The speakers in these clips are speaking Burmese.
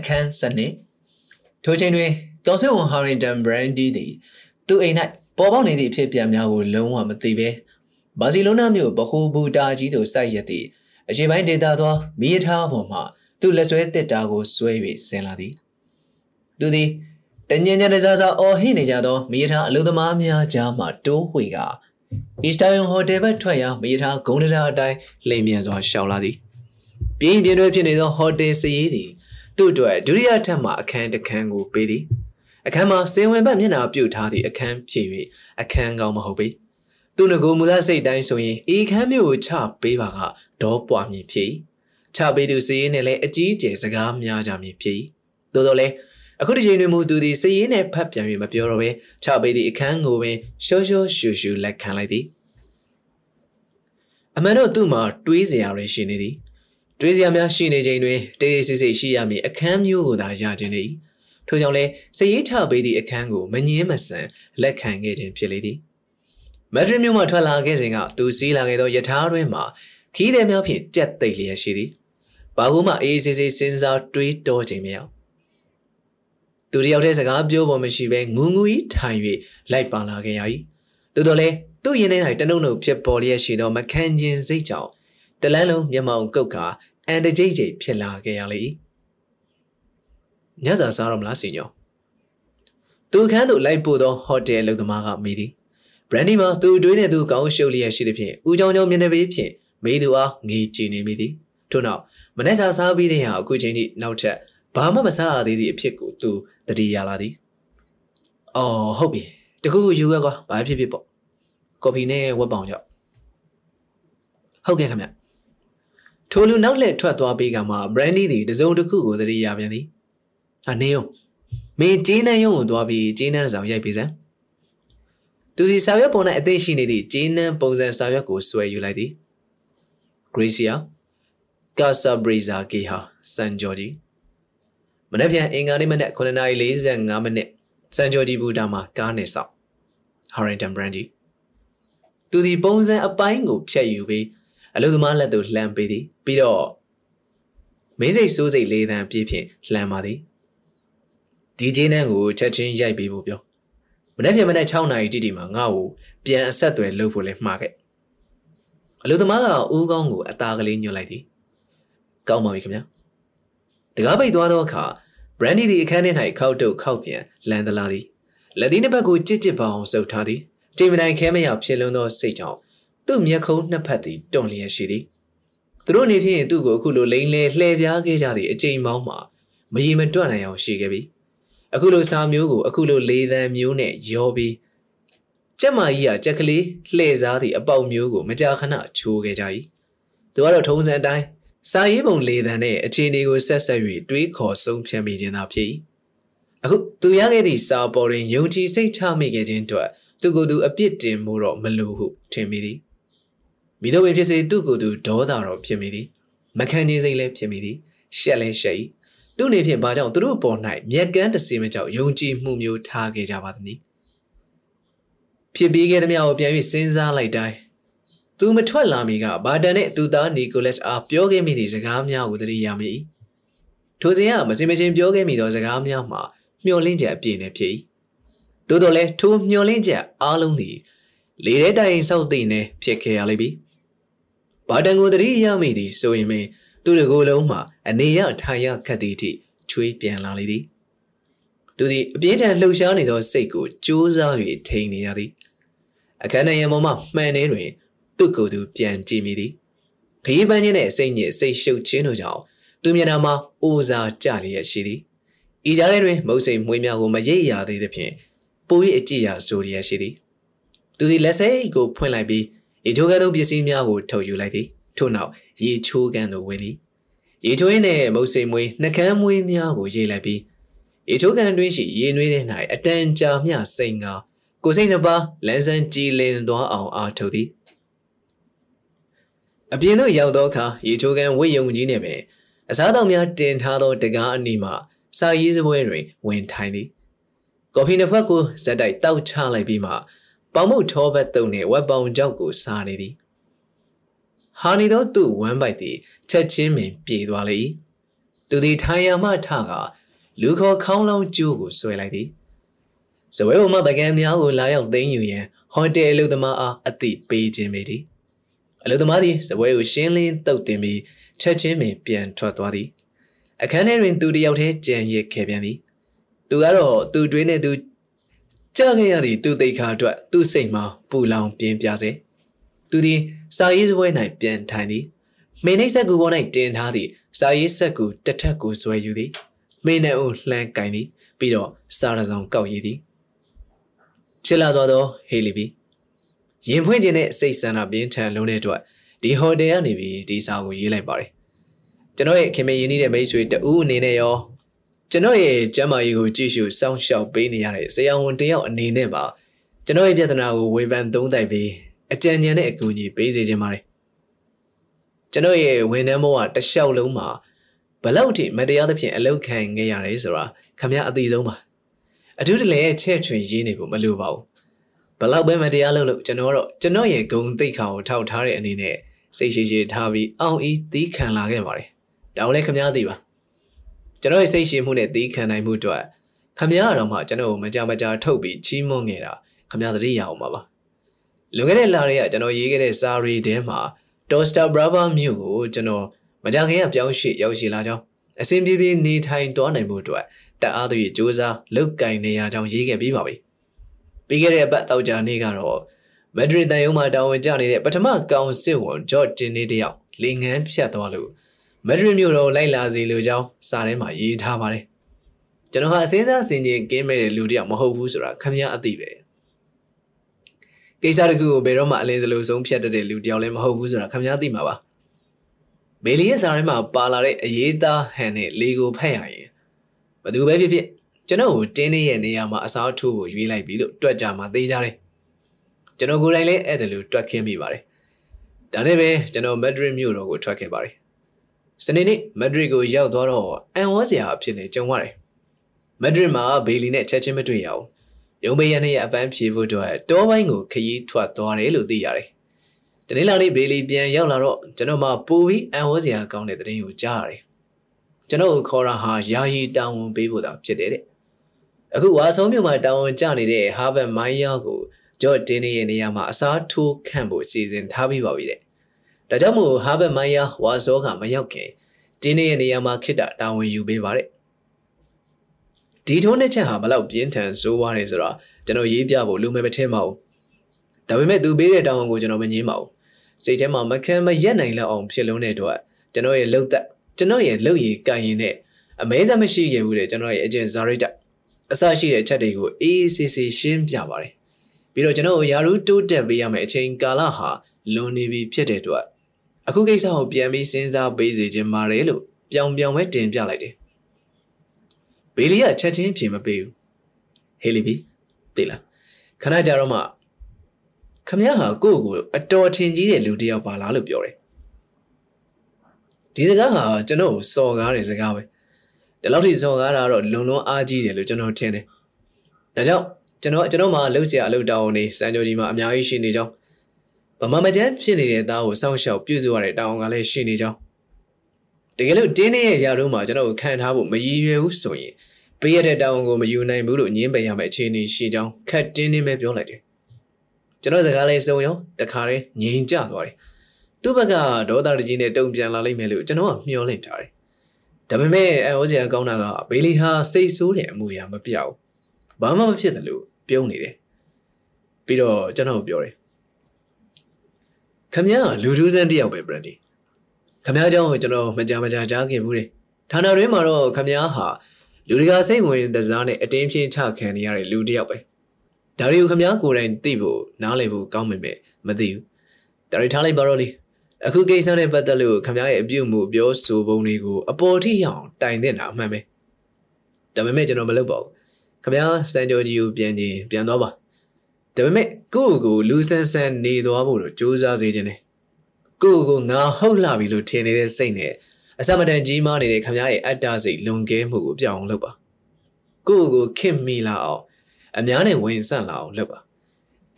အခန်းစနစ်ထိုချိန်တွင်ကောင်စစ်ဝန်ဟာရင်တန်ဘရန်ဒီသည်သူအိမ်၌ပေါ်ပေါက်နေသည့်အဖြစ်ပြန်များကိုလုံးဝမသိဘဲဘာစီလိုနာမြို့ဘခိုဘူတာကြီးသို့စိုက်ရသည့်အချိန်ပိုင်းဒေတာသောမီးထားပေါ်မှသူလက်ဆွဲတစ်တာကိုဆွဲ၍ဆင်းလာသည်သူသည်တညင်ညတစားစားအော်ဟိနေကြသောမီးထားအလုသမားများကြားမှတိုးဝှေကအီစတာယွန်ဟိုတယ်ဘက်ထွက်ရာမီးထားဂုံးတရာအတိုင်းလိမ်မြန်စွာရှောင်လာသည်ပြင်းပြင်းတွဲဖြစ်နေသောဟိုတယ်စည်ရည်သည် သူ့အတွက်ဒုတိယထပ်မှအခန်းတစ်ခန်းကိုပေးသည်အခန်းမှာစေဝင်ဘက်မျက်နှာပြုတ်ထားသည့်အခန်းဖြစ်၍အခန်းကောင်းမဟုတ်ပေသူငကိုမူလစိတ်တိုင်းဆိုရင်ဤခန်းမျိုးကိုချပေးပါကဒေါပွားမည်ဖြစ်ချပေးသူစည်ရည်နဲ့လည်းအကြီးကျယ်စကားများကြမည်ဖြစ်သို့တော်လည်းအခုဒီချိန်တွင်မူသူသည်စည်ရည်နဲ့ဖတ်ပြန်၍မပြောတော့ဘဲချပေးသည့်အခန်းကိုပင်ရှောရှောရှူရှူလက်ခံလိုက်သည်အမှန်တော့သူ့မှာတွေးစရာတွေရှိနေသည် တွေးစရာများရှိနေချိန်တွင်တေးသေးစိတ်စိတ်ရှိရမည်အခန်းမျိုးကိုသာရခြင်းသည်ထို့ကြောင့်လဲစည်ရေးချပေးသည့်အခန်းကိုမငင်းမဆန်လက်ခံခဲ့ခြင်းဖြစ်လေသည်မက်ဒရစ်မြို့မှထွက်လာခဲ့စဉ်ကသူစီးလာခဲ့သောယထာတွင်မှခီးသည်များဖြင့်ကြက်သိပ်လျက်ရှိသည်ဘာကူမှအေးစေးစေးစဉ်းစားတွေးတောခြင်းမရသူတယောက်တည်းစကားပြောပေါ်မရှိဘဲငူငူကြီးထိုင်၍လိုက်ပါလာခဲ့ရ၏သို့တော်လည်းသူ့ရင်ထဲ၌တနှုတ်နှုတ်ဖြစ်ပေါ်လျက်ရှိသောမခံခြင်းစိတ်ကြောင့်တလန်းလုံးမျက်မှောင်ကုတ်ခါ အန်တကြိတ်ကြိတ်ဖြစ်လာခဲ့ရလေညစာစားတော့မလားစင်ညောသူခန်းသို့လိုက်ပို့သောဟိုတယ်လုပ်သမားကမေးသည်ဘရန်ဒီမှာသူတွေးနေသူကောင်းရှုပ်လျက်ရှိသည်ဖြင့်ဦးချောင်းချောင်းမျက်နှာပေးဖြင့်မေးသူအားငေးကြည့်နေမိသည်ထို့နောက်မနေ့စာစားပြီးတဲ့ဟာအခုချိန်ထိနောက်ထပ်ဘာမှမစားရသေးသည့်အဖြစ်ကိုသူတတိရလာသည်အော်ဟုတ်ပြီတခုခုယူရကွာဘာဖြစ်ဖြစ်ပေါ့ကော်ဖီနဲ့ဝက်ပေါင်ကြောက်ဟုတ်ကဲ့ခင်ဗျ ထိုလူနောက်လက်ထွက်သွားပြီးကမှဘရန်ဒီသည်တစုံတစ်ခုကိုသတိရပြန်သည်အနေုံမင်းဂျင်းနှန်းရုံကိုသွားပြီးဂျင်းနှန်းဆောင်ရိုက်ပေးစမ်းသူဒီစာရွက်ပုံ၌အသိရှိနေသည့်ဂျင်းနှန်းပုံစံစာရွက်ကိုဆွဲယူလိုက်သည်ဂရေးစီယာကာဆာဘရီဇာဂီဟာစန်ဂျော်ဂျီမနေ့ပြန်အင်္ဂါနေ့မနက်9:45မိနစ်စန်ဂျော်ဂျီဘူတာမှာကားနဲ့ဆောက်ဟာရင်တန်ဘရန်ဂျီသူဒီပုံစံအပိုင်းကိုဖြတ်ယူပြီး အလုသမားလက်သို့လှမ်းပေးသည်ပြီးတော့မင်းစိတ်စိုးစိတ်လေးတန်းပြည့်ဖြင့်လှမ်းပါသည်ဒီဂျင်းနန်းကိုချက်ချင်းရိုက်ပေးဖို့ပြောမနေ့ပြန်မနေ့6နာရီတိတိမှာငါ့ကိုပြန်အဆက်အသွယ်လုပ်ဖို့လဲမှားခဲ့အလုသမားကဦးကောင်းကိုအသားကလေးညွှန်လိုက်သည်ကောင်းပါပြီခင်ဗျာတကားပိတ်သွားသောအခါဘရန်ဒီဒီအခန်းထဲ၌ခောက်တုတ်ခောက်ပြန်လန်သလာသည်လက်သီးနှစ်ဘက်ကိုကြစ်ကြစ်ပေါအောင်စုပ်ထားသည်တိမ်မတိုင်ခဲမရဖြစ်လွန်းသောစိတ်ကြောင့် သူ့မျက်ခုံးနှစ်ဖက်သည်တွန့်လျက်ရှိသည်သူတို့နေဖြင့်သူ့ကိုအခုလိုလိန်လဲလှည့်ပြားခဲ့ကြသည့်အချိန်ပေါင်းမှာမရေမတွက်နိုင်အောင်ရှိခဲ့ပြီအခုလိုစာမျိုးကိုအခုလိုလေးသံမျိုးနဲ့ရောပြီးကျက်မကြီးကကြက်ကလေးလှည့်စားသည့်အပေါက်မျိုးကိုမကြာခဏချိုးခဲ့ကြ၏သူကတော့ထုံးစံတိုင်းစာရေးပုံလေးသံနဲ့အခြေအနေကိုဆက်ဆက်၍တွေးခေါ်ဆုံးဖြတ်မိခြင်းသာဖြစ်၏အခုသူရခဲ့သည့်စာပေါ်တွင်ယုံကြည်စိတ်ချမိခဲ့ခြင်းအတွက်သူကိုယ်သူအပြစ်တင်မှုတော့မလိုဟုထင်မိသည် မိတို့ပင်ဖြစ်စေသူ့ကိုယ်သူဒေါသတော့ဖြစ်မိသည်မခံနေစိမ့်လည်းဖြစ်မိသည်ရှက်လည်းရှက်၏သူ့နေဖြင့်ဘာကြောင့်သူတို့ပေါ်၌မြက်ကန်းတစေမကြောက်ယုံကြည်မှုမျိုးထားခဲ့ကြပါသနည်းဖြစ်ပြီးခဲ့သမျှကိုပြန်ပြီးစဉ်းစားလိုက်တိုင်းသူမထွက်လာမီကဘာတန်နဲ့သူသားနီကိုလက်စ်အားပြောခဲ့မိသည့်စကားများကိုသတိရမိထိုစဉ်ကမစင်မချင်းပြောခဲ့မိသောစကားများမှာမျှော်လင့်ချက်အပြည့်နဲ့ဖြစ်၏သို့တော်လည်းထိုမျှော်လင့်ချက်အားလုံးသည်လေထဲတိုင်ဆောက်သိနေဖြစ်ခဲ့ရလိမ့်မည် ဘာတန်ကိုတတိရမိသည်ဆိုရင်ပင်သူတို့ကိုယ်လုံးမှာအနေရထိုင်ရခတ်သည့်အထိချွေးပြန်လာလေသည်သူသည်အပြင်းထန်လှုပ်ရှားနေသောစိတ်ကိုကြိုးစား၍ထိန်နေရသည်အခန်းထဲရံပေါ်မှမှန်နေတွင်သူ့ကိုယ်သူပြန်ကြည့်မိသည်ခရီးပန်းခြင်းနဲ့စိတ်ညစ်စိတ်ရှုပ်ခြင်းတို့ကြောင့်သူမျက်နှာမှာအိုစာကြလျက်ရှိသည်ဤကြားထဲတွင်မုတ်စိမ်မွေးများကိုမရိပ်ရသေးသဖြင့်ပို၍အကြည့်ရဆိုရရှိသည်သူသည်လက်စိတ်ကိုဖွင့်လိုက်ပြီး ရေချိုးကန်းသောပစ္စည်းများကိုထုတ်ယူလိုက်သည်ထို့နောက်ရေချိုးကန်းသို့ဝင်သည်ရေချိုးရင်းနဲ့မုတ်စိမ်မွေးနှကန်းမွေးများကိုရေးလိုက်ပြီးရေချိုးကန်းတွင်းရှိရေနွေးတဲ့၌အတန်ကြာမျှစိန်ကကိုစိတ်နှစ်ပါးလန်းဆန်းကြည်လင်သွားအောင်အားထုတ်သည်အပြင်သို့ရောက်သောအခါရေချိုးကန်းဝိယုံကြီးနှင့်ပင်အစားတောင်များတင်ထားသောတကားအနီးမှစာရေးစပွဲတွင်ဝင်ထိုင်သည်ကော်ဖီနှစ်ဖက်ကိုဇက်တိုက်တောက်ချလိုက်ပြီးမှ ပေါမုတ်ထောဘက်တုံနှင့်ဝက်ပေါင်ကြောက်ကိုစားနေသည်ဟာနေသောသူ့ဝမ်းပိုက်သည်ချက်ချင်းပင်ပြေသွားလေ၏သူသည်ထိုင်ရမှထကလူခေါ်ခေါင်းလုံးကျိုးကိုဆွဲလိုက်သည်ဇဝဲဘုံမှပကံများကိုလာရောက်သိမ်းယူရန်ဟိုတယ်အလုပ်သမားအားအသိပေးခြင်းပေသည်အလုပ်သမားသည်ဇဝဲကိုရှင်းလင်းတုတ်တင်ပြီးချက်ချင်းပင်ပြန်ထွက်သွားသည်အခန်းထဲတွင်သူတယောက်တည်းကြံရစ်ခဲ့ပြန်သည်သူကတော့သူတွင်းနဲ့သူ ကြားခဲ့ရသည့်သူသိခါအတွက်သူ့စိတ်မှာပူလောင်ပြင်းပြစေသူသည်စာရေးစပွဲ၌ပြန်ထိုင်သည်မေနှိပ်ဆက်ကူပေါ်၌တင်ထားသည့်စာရေးဆက်ကူတစ်ထက်ကိုဆွဲယူသည်မေနဲ့ဦးလှမ်းကင်သည်ပြီးတော့စာရဆောင်ကောက်ရည်သည်ချစ်လာသွားသောဟေလီဘီရင်ဖွင့်ခြင်းနဲ့စိတ်ဆန္ဒပြင်းထန်လုံးတဲ့အတွက်ဒီဟိုတယ်ကနေပြီးဒီစာကိုရေးလိုက်ပါတယ်ကျွန်တော်ရဲ့ခင်မင်းရင်းနှီးတဲ့မိတ်ဆွေတဦးအနေနဲ့ရော ကျွန်တော်ရဲ့ကျမ်းမာရေးကိုကြည့်ရှုစောင့်ရှောက်ပေးနေရတဲ့ဆရာဝန်တယောက်အနေနဲ့ပါကျွန်တော်ရဲ့ပြဿနာကိုဝေဖန်သုံးသပ်ပြီးအကြံဉာဏ်နဲ့အကူအညီပေးစေချင်ပါတယ်ကျွန်တော်ရဲ့ဝန်ထမ်းဘဝတစ်လျှောက်လုံးမှာဘလောက်ထိမတရားသဖြင့်အလောက်ခံခဲ့ရတယ်ဆိုတာခမရအသိဆုံးပါအထူးတလဲချဲ့ချွင်ရေးနေဖို့မလိုပါဘူးဘလောက်ပဲမတရားလုပ်လို့ကျွန်တော်တော့ကျွန်တော်ရဲ့ဂုံတိတ်ခါကိုထောက်ထားတဲ့အနေနဲ့စိတ်ရှိရှိထားပြီးအောင်ဤသီးခံလာခဲ့ပါတယ်ဒါလည်းခမရသိပါ ကျွန်တော်ရဲ့စိတ်ရှိမှုနဲ့သီးခံနိုင်မှုအတွက်ခမရတော်မှကျွန်တော်ကိုမကြမကြာထုတ်ပြီးချီးမွမ်းခဲ့တာခမရသတိရအောင်ပါပါလွန်ခဲ့တဲ့လတွေကကျွန်တော်ရေးခဲ့တဲ့စာရီထဲမှာ Toaster Brava မြို့ကိုကျွန်တော်မကြခင်ကပြောင်းရွှေ့ရောက်ရှိလာကြောင်းအစဉ်ပြေပြေနေထိုင်သွားနိုင်မှုအတွက်တအားသူရဲ့စ조사လုတ်ကင်နေရကြောင်းရေးခဲ့ပြီးပါပြီပြီးခဲ့တဲ့အပတ်တောက်ကြနေ့ကတော့မက်ဒရစ်တန်ယုံမှာတာဝန်ကျနေတဲ့ပထမကောင်စစ်ဝန်ဂျော့တင်နေတယောက်လင်ငန်းဖြတ်သွားလို့ မက်ဒရစ်မြို့တော်လိုက်လာစီလိုကြောင်းစာထဲမှာရေးထားပါတယ်ကျွန်တော်ဟာအစင်းစားစင်ကြီးကင်းမဲ့တဲ့လူတယောက်မဟုတ်ဘူးဆိုတာခမရအသိပဲကိစ္စတခုကိုဘယ်တော့မှအလင်းစလို့ဆုံးဖြတ်တတ်တဲ့လူတယောက်လည်းမဟုတ်ဘူးဆိုတာခင်ဗျားသိမှာပါမေလီရဲ့စာထဲမှာပါလာတဲ့အရေးသားဟန်နဲ့လေကိုဖတ်ရရင်ဘသူပဲဖြစ်ဖြစ်ကျွန်တော်ကိုတင်းနေရဲ့နေရာမှာအစားထိုးဖို့ရွေးလိုက်ပြီလို့တွက်ကြမှာသိကြတယ်ကျွန်တော်ကိုယ်တိုင်လည်းအဲ့ဒါလိုတွက်ခင်းမိပါတယ်ဒါနဲ့ပဲကျွန်တော်မက်ဒရစ်မြို့တော်ကိုထွက်ခဲ့ပါတယ် စနေနေ့မက်ဒရစ်ကိုရောက်သွားတော့အန်ဝါစရာအဖြစ်နဲ့ကြုံရတယ်မက်ဒရစ်မှာဘေလီနဲ့ချက်ချင်းမတွေ့ရအောင်ရုံမေရနဲ့အပန်းဖြေဖို့အတွက်တောပိုင်းကိုခရီးထွက်သွားတယ်လို့သိရတယ်။တနေ့လာနေ့ဘေလီပြန်ရောက်လာတော့ကျွန်တော်မှပူပြီးအံဝဲစရာကောင်းတဲ့သတင်းကိုကြားရတယ်။ကျွန်တော်ကိုခေါ်တာဟာယာယီတာဝန်ပေးဖို့သာဖြစ်တယ်တဲ့။အခုဝါဆုံးမြို့မှာတာဝန်ကျနေတဲ့ဟာဘတ်မိုင်းယာကိုဂျော့တင်းရဲ့နေရာမှာအစားထိုးခန့်ဖို့စီစဉ်ထားပြီးပါပြီတဲ့။ ဒါကြောင့်မို့ဟာဘတ်မိုင်းယာဝါစောကမရောက်ခင်တင်းရဲ့နေရာမှာခိတ္တတာဝန်ယူပေးပါတဲ့။ဒီထုံးတဲ့ချက်ဟာဘလောက်ပြင်းထန်ဆိုးွားနေဆိုတော့ကျွန်တော်ရေးပြဖို့လူမဲမထင်ပါဘူးဒါပေမဲ့သူပေးတဲ့တောင်းကိုကျွန်တော်မငင်းပါဘူးစိတ်ထဲမှာမခံမရက်နိုင်လောက်အောင်ဖြစ်လုံးတဲ့အတွက်ကျွန်တော်ရဲ့လှုပ်သက်ကျွန်တော်ရဲ့လှုပ်ရည်ကင်ရင်နဲ့အမဲစမရှိခဲ့ဘူးတဲ့ကျွန်တော်ရဲ့အကျင့်ဇာရိတအစရှိတဲ့ချက်တွေကိုအေးအေးဆေးဆေးရှင်းပြပါတယ်ပြီးတော့ကျွန်တော်ရာထူးတိုးတက်ပေးရမယ့်အချိန်ကာလဟာလွန်နေပြီဖြစ်တဲ့အတွက် အခုကိစ္စကိုပြန်ပြီးစဉ်းစားပေးစေချင်ပါတယ်လို့ပြောင်ပြောင်ပဲတင်ပြလိုက်တယ်ဘေလီကချက်ချင်းဖြေမပေးဘူးဟေလီဘီသိလားခဏကြာတော့မှခမရဟာကိုယ့်ကိုအတော်ထင်ကြီးတဲ့လူတစ်ယောက်ပါလားလို့ပြောတယ်ဒီစကားဟာကျွန်တော်ကိုစော်ကားတဲ့စကားပဲဒီလောက်ထိစော်ကားတာတော့လုံလုံအားကြီးတယ်လို့ကျွန်တော်ထင်တယ်ဒါကြောင့်ကျွန်တော်ကျွန်တော်မှလှုပ်ရှားအလုပ်တောင်းနေစံကြောကြီးမှာအများကြီးရှိနေကြောင်း ဗမာမကျန်းဖြစ်နေတဲ့သားကိုစောင့်ရှောက်ပြုစုရတဲ့တောင်းကလည်းရှိနေကြောင်းတကယ်လို့တင်းနေရဲ့ရာတို့မှာကျွန်တော်ကိုခံထားဖို့မရည်ရွယ်ဘူးဆိုရင်ပေးရတဲ့တောင်းကိုမယူနိုင်ဘူးလို့ညင်းပယ်ရမယ့်အခြေအနေရှိကြောင်းခက်တင်းတင်းပဲပြောလိုက်တယ်ကျွန်တော်စကားလေးစုံရောတခါတည်းငြိမ်ကျသွားတယ်သူ့ဘက်ကဒေါသတကြီးနဲ့တုံပြန်လာလိမ့်မယ်လို့ကျွန်တော်ကမျှော်လင့်ထားတယ်ဒါပေမဲ့အဟောစရာကောင်းတာကဘေလီဟာစိတ်ဆိုးတဲ့အမှုရာမပြောက်ဘာမှမဖြစ်တယ်လို့ပြုံးနေတယ်ပြီးတော့ကျွန်တော်ပြောတယ် ခမည်းကလူထူးဆန်းတယောက်ပဲဘရန်ဒီခမည်းเจ้าကိုကျွန်တော်မကြမကြကြားခဲ့ဘူးတယ်ဌာနတွင်မှာတော့ခမည်းဟာလူတွေကစိတ်ဝင်တစားနဲ့အတင်းဖြင်းချခံနေရတဲ့လူတယောက်ပဲဒါတွေကိုခမည်းကိုယ်တိုင်သိဖို့နားလည်ဖို့ကောင်းမိမယ်မသိဘူးဒါတွေထားလိုက်ပါတော့လေအခုကိစ္စနဲ့ပတ်သက်လို့ခမည်းရဲ့အပြုတ်မှုပြောဆိုပုံတွေကိုအပေါ်ထိရအောင်တိုင်တင်တာအမှန်ပဲဒါပေမဲ့ကျွန်တော်မလုပ်ပါဘူးခမည်းစံကြောကြီးကိုပြန်ချင်းပြန်သွားပါ ဒါပေမဲ့ကိုယ့်ကိုလူဆန်းဆန်းနေသွားဖို့တော့စူးစမ်းစေခြင်းနဲ့ကိုယ့်ကိုငါဟုတ်လာပြီလို့ထင်နေတဲ့စိတ်နဲ့အစမတန်ကြီးမားနေတဲ့ခမရဲ့အတ္တစိတ်လွန်ကဲမှုကိုပြောင်းအောင်လုပ်ပါကိုယ့်ကိုခင်မိလာအောင်အများနဲ့ဝင်ဆန့်လာအောင်လုပ်ပါ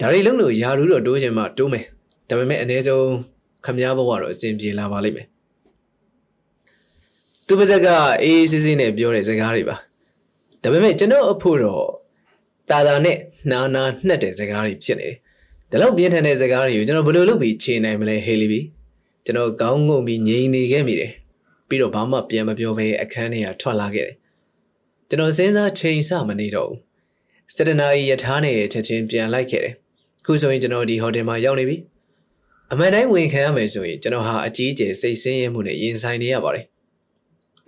ဒါတွေလုံးလို့ယာရူးတော့တိုးချင်မှတိုးမယ်ဒါပေမဲ့အ ਨੇ ဆုံးခမဘဝတော့အစဉ်ပြေလာပါလိမ့်မယ်သူပါဇက်ကအေးအေးဆေးဆေးနဲ့ပြောတဲ့စကားတွေပါဒါပေမဲ့ကျွန်တော်အဖို့တော့ တာတာနဲ့နာနာနှက်တဲ့စကားတွေဖြစ်နေတယ်ဒါလောက်ပြင်းထန်တဲ့စကားတွေကိုကျွန်တော်ဘယ်လိုလုပ်ပြီးခြေနိုင်မလဲဟေးလီဘီကျွန်တော်ကောင်းငုံပြီးငြိမ်နေခဲ့မိတယ်ပြီးတော့ဘာမှပြန်မပြောဘဲအခန်းထဲကထွက်လာခဲ့တယ်ကျွန်တော်စဉ်းစားချိန်ဆမနေတော့ဘူးစတနာရီယထာနဲ့ချက်ချင်းပြန်လိုက်ခဲ့တယ်ခုဆိုရင်ကျွန်တော်ဒီဟိုတယ်မှာရောက်နေပြီအမှန်တိုင်းဝင်ခံရမယ်ဆိုရင်ကျွန်တော်ဟာအကြီးအကျယ်စိတ်ဆင်းရဲမှုနဲ့ရင်ဆိုင်နေရပါတယ်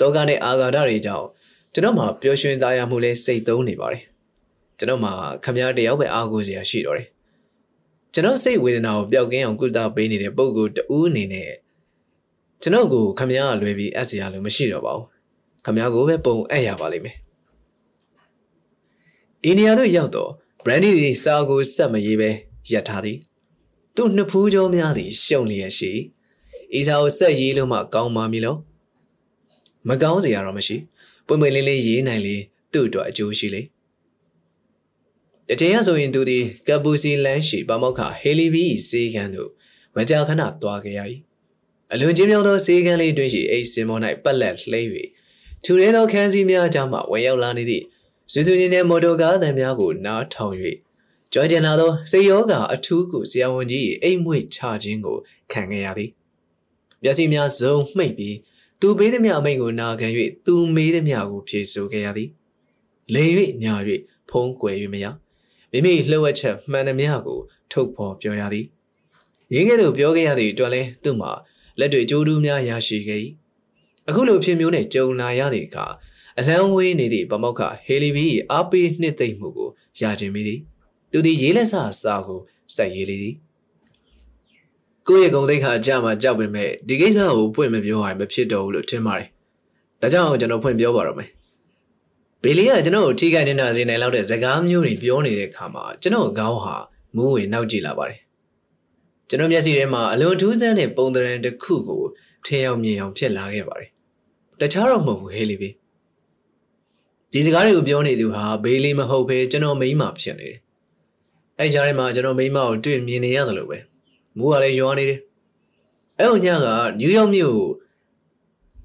တောကနဲ့အာဂါဒတွေကြောင့်ကျွန်တော်မှာပျော်ရွှင်သားရမှုလဲစိတ်သုံးနေပါတယ် ကျွန်တော်မှာခမည်းတယောက်ပဲအားကိုးစရာရှိတော့တယ်ကျွန်တော်စိတ်ဝေဒနာကိုပျောက်ကင်းအောင်ကုသပေးနေတဲ့ပုံကိုတူးအနေနဲ့ကျွန်တော်ကိုခမည်းကလွယ်ပြီးအပ်စရာလို့မရှိတော့ပါဘူးခမည်းကိုပဲပုံအပ်ရပါလိမ့်မယ်အိန္ဒိယတို့ရောက်တော့ brandy ဒီစာကိုစက်မရေးပဲရပ်ထားသည်သူ့နှစ်ဖူးကြောများသည်ရှုံလျက်ရှိဤစာကိုစက်ရေးလို့မှကောင်းပါမည်လို့မကောင်းစရာတော့မရှိပွင့်ပွင့်လင်းလင်းရေးနိုင်လေသူ့အတွက်အကျိုးရှိလေ တတိယဆိုရင်သူသည်ကပူစီလန်းရှိပမောက္ခဟေလီဗီစေကန်းသို့မကြာခဏသွားကြရ၏အလွန်ချင်းမြောင်းသောစေကန်းလေးတွင်ရှိအိတ်စင်မော၌ပတ်လက်လှဲ၍ထူရဲသောခန်းစည်းများကြားမှဝင်ရောက်လာနေသည့်စူးစူးချင်းတဲ့မော်တော်ကားတံများကိုနားထောင်၍ကြောကျင်လာသောစေယောကအထူးကိုဆရာဝန်ကြီး၏အိမ်မွေချခြင်းကိုခံခဲ့ရသည်မျက်စိများစုံမှိတ်ပြီးသူပေးသည်မြအမိန်ကိုနာခံ၍သူမေးသည်မြကိုဖြေဆိုခဲ့ရသည်လေ၍ညာ၍ဖုံးကွယ်၍မရ မိမိလှုပ်ဝက်ချက်မှန်သည်မြကို ထုတ်ဖော်ပြောရသည်ရင်းကဲ့သို့ပြောခဲ့ရသည့်အတွက်လဲသူ့မှာလက်တွေကြိုးတူးများရရှိခဲ့၏အခုလိုဖြစ်မျိုးနဲ့ကြုံလာရသည့်အခါအလံဝေးနေသည့်ပမောက္ခဟေလီဘီ၏အားပေးနှစ်သိမ့်မှုကိုရခြင်းမိသည်သူသည်ရေးလက်စာစာကိုစိုက်ရေးလေသည်ကိုယ့်ရဲ့ဂုံသိက္ခာကြမှာကြောက်ပေမဲ့ဒီကိစ္စကိုဖွင့်မပြောရင်မဖြစ်တော့ဘူးလို့ထင်ပါတယ်ဒါကြောင့်ကျွန်တော်ဖွင့်ပြောပါတော့မယ် ဘေလီကကျွန်တော်ကိုထိခိုက်နေတာစေနိုင်လောက်တဲ့ဇကားမျိုးတွေပြောနေတဲ့အခါမှာကျွန်တော်ခေါင်းဟာမူးဝင်နောက်ကြည့်လာပါတယ်ကျွန်တော်မျက်စိထဲမှာအလွန်ထူးဆန်းတဲ့ပုံသဏ္ဍာန်တစ်ခုကိုထင်အောင်မြင်အောင်ဖြစ်လာခဲ့ပါတယ်တခြားတော့မဟုတ်ဘူးဟေးလီဘီဒီစကားတွေကိုပြောနေသူဟာဘေးလီမဟုတ်ဘဲကျွန်တော်မိန်းမဖြစ်နေတယ်။အဲကြားထဲမှာကျွန်တော်မိန်းမကိုတွေ့မြင်နေရတယ်လို့ပဲ။မိုးကလည်းရွာနေတယ်။အဲဟိုညကနယူးယောက်မြို့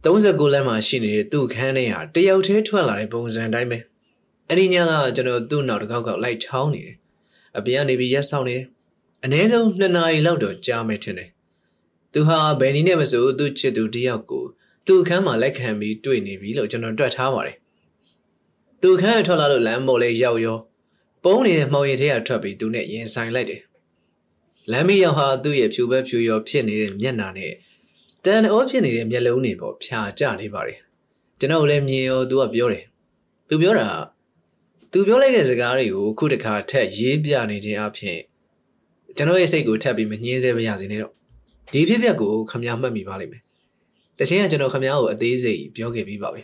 39လမ်းမှာရှိနေတဲ့သူ့ခန်းထဲဟာတယောက်တည်းထွက်လာတဲ့ပုံစံတိုင်းပဲ။အဲဒီညကကျွန်တော်သူ့နောက်တစ်ခေါက်ခေါက်လိုက်ချောင်းနေတယ်။အပြင်ကနေပြီးရက်ဆောင်နေတယ်။အနည်းဆုံး2နာရီလောက်တော့ကြာမယ်ထင်တယ်။သူဟာဘယ်နည်းနဲ့မဆိုသူ့ချစ်သူတယောက်ကိုသူ့ခန်းမှာလက်ခံပြီးတွေ့နေပြီလို့ကျွန်တော်တွက်ထားပါတယ်သူခန်းထွက်လာလို့လမ်းပေါ်လေးရောက်ရောပုံးနေတဲ့မှောင်ရည်ထဲကထွက်ပြီးသူနဲ့ရင်ဆိုင်လိုက်တယ်လမ်းမရောက်ဟာသူ့ရဲ့ဖြူဘက်ဖြူရောဖြစ်နေတဲ့မျက်နှာနဲ့ တန်အိုးဖြစ်နေတဲ့မျက်လုံးတွေပေါ်ဖြာကျနေပါတယ်ကျွန်တော်လည်းမြင်ရောသူကပြောတယ်သူပြောတာသူပြောလိုက်တဲ့စကားတွေကိုခုတခါထက်ရေးပြနေခြင်းအပြင်ကျွန်တော်ရဲ့စိတ်ကိုထပ်ပြီးမငြင်းစေပါရစေနဲ့တော့ဒီဖြစ်ပျက်ကိုခမည်းမှတ်မိပါလိမ့်မယ်တချင်ကကျွန်တော်ခမည်းကိုအသေးစိတ်ပြောခဲ့ပြီးပါပြီ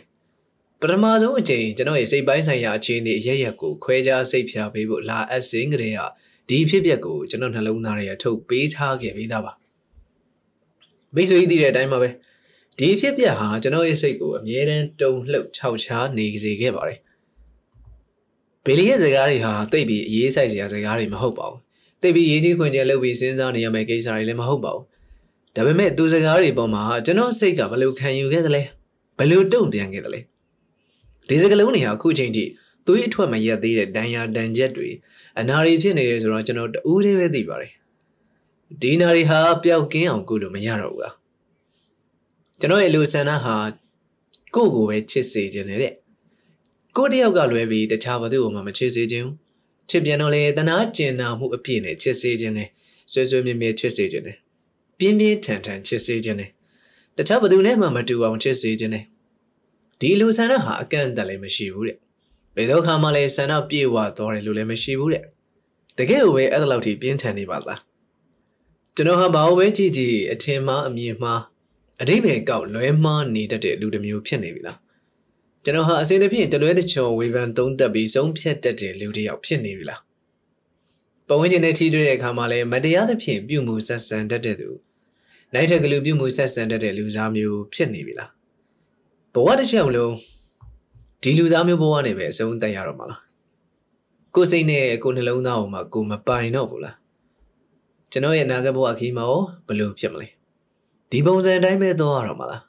ပထမဆုံးအချိန်ကျွန်တော်ရဲ့စိတ်ပိုင်းဆိုင်ရာအခြေအနေအရရက်ကိုခွဲခြားစိတ်ဖြာပေးဖို့လာအပ်စင်းကလေးကဒီဖြစ်ပျက်ကိုကျွန်တော်နှလုံးသားထဲထုတ်ပေးထားခဲ့ပြီးသားပါ မိတ်ဆွေသိတဲ့အတိုင်းပါပဲဒီဖြစ်ပျက်ဟာကျွန်တော်ရဲ့စိတ်ကိုအမြဲတမ်းတုန်လှုပ်ခြောက်ခြားနေစေခဲ့ပါတယ်ဘယ်လီရဲ့စကားတွေဟာတိတ်ပြီးအေးဆိုင်စရာစကားတွေမဟုတ်ပါဘူးတိတ်ပြီးရေးကြီးခွင့်ကျလုပ်ပြီးစဉ်းစားနေရမယ့်ကိစ္စတွေလည်းမဟုတ်ပါဘူးဒါပေမဲ့သူစကားတွေပေါ်မှာကျွန်တော်စိတ်ကဘယ်လိုခံယူခဲ့သလဲဘယ်လိုတုံ့ပြန်ခဲ့သလဲဒီစကလုံးတွေဟာအခုချိန်ထိသွေးအထွက်မရက်သေးတဲ့ဒဏ်ရာဒဏ်ချက်တွေအနာရီဖြစ်နေတယ်ဆိုတော့ကျွန်တော်တူးလေးပဲသိပါတယ် ဒီနာရီဟာပျောက်ကင်းအောင်ကုလို့မရတော့ဘူးလားကျွန်တော်ရဲ့လူဆန္ဒဟာကိုယ့်ကိုပဲချစ်စေခြင်းနဲ့တဲ့ကိုတယောက်ကလွဲပြီးတခြားဘသူ့ကိုမှမချစ်စေခြင်းချစ်ပြန်တော့လေတနာကျင်နာမှုအပြည့်နဲ့ချစ်စေခြင်းနဲ့ဆွေးဆွေးမြဲမြဲချစ်စေခြင်းနဲ့ပြင်းပြင်းထန်ထန်ချစ်စေခြင်းနဲ့တခြားဘသူနဲ့မှမတူအောင်ချစ်စေခြင်းနဲ့ဒီလူဆန္ဒဟာအကန့်အသတ်လည်းမရှိဘူးတဲ့ဘယ်တော့ခါမှလည်းဆန္ဒပြေဝသွားတယ်လို့လည်းမရှိဘူးတဲ့တကယ်ကိုပဲအဲ့ဒါလောက်ထိပြင်းထန်နေပါလား ကျွန်တော်ဟာဘာလို့ပဲကြည့်ကြည့်အထင်မှားအမြင်မှားအတိပယ်ကောက်လွဲမှားနေတတ်တဲ့လူတစ်မျိုးဖြစ်နေပြီလားကျွန်တော်ဟာအစင်းတစ်ဖြင့်တလွဲတချော်ဝေဖန်သုံးသက်ပြီးဆုံးဖြတ်တတ်တဲ့လူတစ်ယောက်ဖြစ်နေပြီလားပဝင်းကျင်နဲ့ထီးတွေ့တဲ့အခါမှာလည်းမတရားသဖြင့်ပြုမှုဆက်ဆံတတ်တဲ့သူနိုင်ထက်ကလူပြုမှုဆက်ဆံတတ်တဲ့လူသားမျိုးဖြစ်နေပြီလားဘဝတစ်ချက်လုံးဒီလူသားမျိုးဘဝနဲ့ပဲအဆုံးသတ်ရတော့မှာလားကိုယ်စိတ်နဲ့ကိုယ်နှလုံးသားကိုမှကိုမပိုင်တော့ဘူးလား ကျွန်တော်ရဲ့နာဂတ်ဘဝခီးမှာရောဘယ်လိုဖြစ်မလဲဒီပုံစံအတိုင်းပဲသွားရတော့မှာလား